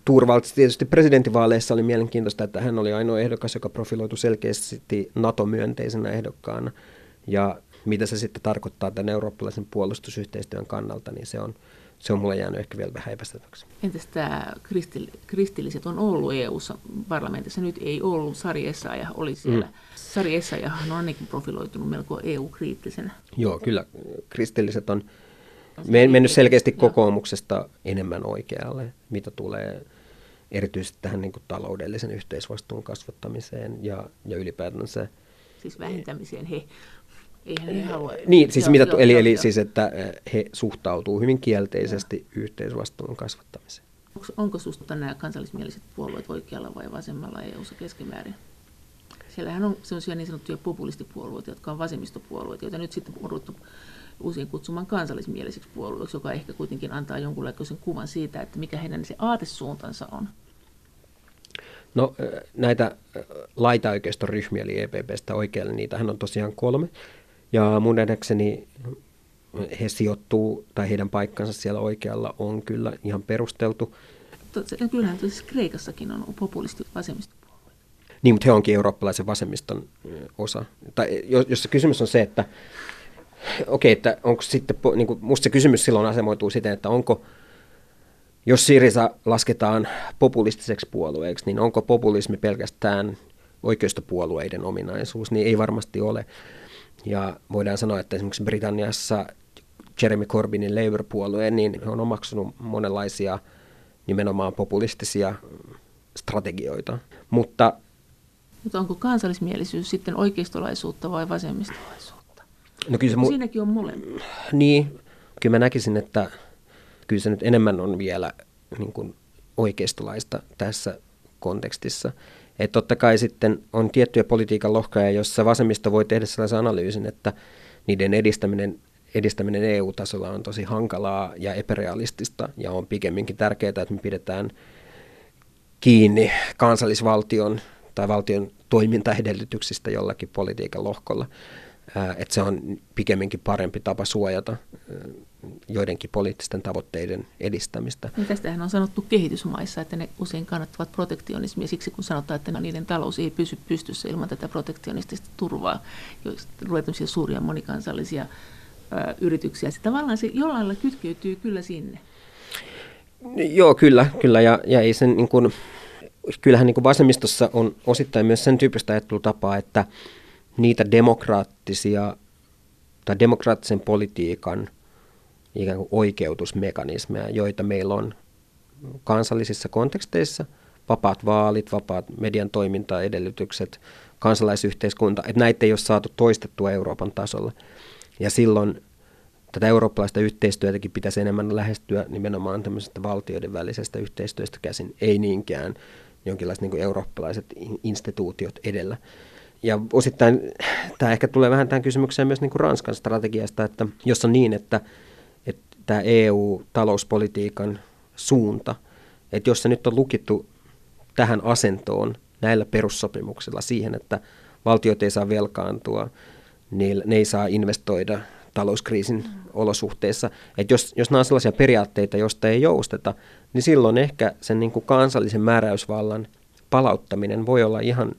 Turvalts tietysti presidentinvaaleissa oli mielenkiintoista, että hän oli ainoa ehdokas, joka profiloitu selkeästi NATO-myönteisenä ehdokkaana. Ja mitä se sitten tarkoittaa tämän eurooppalaisen puolustusyhteistyön kannalta, niin se on, se on mulle jäänyt ehkä vielä vähän epäselväksi. Entäs tämä kristill- kristilliset on ollut EU-ssa parlamentissa, nyt ei ollut. Sari Essaja oli siellä. Mm. Sari Essajahan on ainakin profiloitunut melko EU-kriittisenä. Joo, kyllä. Kristilliset on mennyt selkeästi kokoomuksesta enemmän oikealle, mitä tulee erityisesti tähän niin kuin taloudellisen yhteisvastuun kasvattamiseen ja, ja ylipäätänsä. Siis vähentämiseen he Eihän he halua. Niin, siis joo, mitä, joo, eli, joo, eli joo. siis, että he suhtautuu hyvin kielteisesti joo. yhteisvastuun kasvattamiseen. Onko, onko susta nämä kansallismieliset puolueet oikealla vai vasemmalla EU-ssa keskimäärin? Siellähän on sellaisia niin sanottuja populistipuolueita, jotka on vasemmistopuolueita, joita nyt sitten on ruvettu usein kutsumaan kansallismielisiksi puolueiksi, joka ehkä kuitenkin antaa jonkunlaisen kuvan siitä, että mikä heidän se aatesuuntansa on. No näitä laitaoikeistoryhmiä, eli EPPstä oikealle, niitähän on tosiaan kolme. Ja mun nähdäkseni he sijoittuu, tai heidän paikkansa siellä oikealla on kyllä ihan perusteltu. Kyllähän siis Kreikassakin on populisti vasemmistopuolue. Niin, mutta he onkin eurooppalaisen vasemmiston osa. Tai jos, jos se kysymys on se, että okei, että onko sitten, niin kuin, musta se kysymys silloin asemoituu siten, että onko, jos Sirisa lasketaan populistiseksi puolueeksi, niin onko populismi pelkästään oikeistopuolueiden ominaisuus, niin ei varmasti ole. Ja voidaan sanoa, että esimerkiksi Britanniassa Jeremy Corbynin Labour-puolue, niin he on omaksunut monenlaisia nimenomaan populistisia strategioita. Mutta, Mutta onko kansallismielisyys sitten oikeistolaisuutta vai vasemmistolaisuutta? No kyllä se mu- Siinäkin on molemmat. Niin, kyllä mä näkisin, että kyllä se nyt enemmän on vielä niin kuin oikeistolaista tässä kontekstissa. Että totta kai sitten on tiettyjä politiikan lohkoja, joissa vasemmisto voi tehdä sellaisen analyysin, että niiden edistäminen, edistäminen EU-tasolla on tosi hankalaa ja epärealistista ja on pikemminkin tärkeää, että me pidetään kiinni kansallisvaltion tai valtion toimintaedellytyksistä jollakin politiikan lohkolla. Että se on pikemminkin parempi tapa suojata joidenkin poliittisten tavoitteiden edistämistä. Niin tästähän on sanottu kehitysmaissa, että ne usein kannattavat protektionismia siksi, kun sanotaan, että niiden talous ei pysy pystyssä ilman tätä protektionistista turvaa, joista ruvetaan suuria monikansallisia ö, yrityksiä. Se tavallaan se jollain lailla kytkeytyy kyllä sinne. Joo, kyllä, kyllä ja, ja ei sen niin kuin, kyllähän niin kuin vasemmistossa on osittain myös sen tyyppistä ajattelutapaa, että niitä demokraattisia tai demokraattisen politiikan ikään kuin oikeutusmekanismeja, joita meillä on kansallisissa konteksteissa, vapaat vaalit, vapaat median toimintaedellytykset, kansalaisyhteiskunta, että näitä ei ole saatu toistettua Euroopan tasolla. Ja silloin tätä eurooppalaista yhteistyötäkin pitäisi enemmän lähestyä nimenomaan tämmöisestä valtioiden välisestä yhteistyöstä käsin, ei niinkään jonkinlaiset niin eurooppalaiset instituutiot edellä. Ja osittain tämä ehkä tulee vähän tähän kysymykseen myös niin kuin Ranskan strategiasta, että jos on niin, että tämä EU-talouspolitiikan suunta, että jos se nyt on lukittu tähän asentoon näillä perussopimuksilla siihen, että valtiot ei saa velkaantua, niin ne ei saa investoida talouskriisin olosuhteissa. Että jos, jos nämä on sellaisia periaatteita, joista ei jousteta, niin silloin ehkä sen niin kuin kansallisen määräysvallan palauttaminen voi olla ihan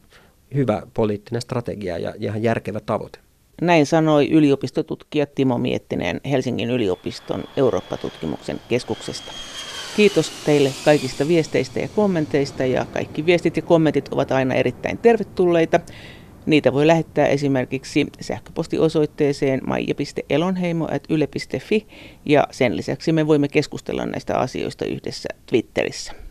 hyvä poliittinen strategia ja ihan järkevä tavoite. Näin sanoi yliopistotutkija Timo Miettinen Helsingin yliopiston Eurooppa-tutkimuksen keskuksesta. Kiitos teille kaikista viesteistä ja kommenteista ja kaikki viestit ja kommentit ovat aina erittäin tervetulleita. Niitä voi lähettää esimerkiksi sähköpostiosoitteeseen maija.elonheimo.yle.fi ja sen lisäksi me voimme keskustella näistä asioista yhdessä Twitterissä.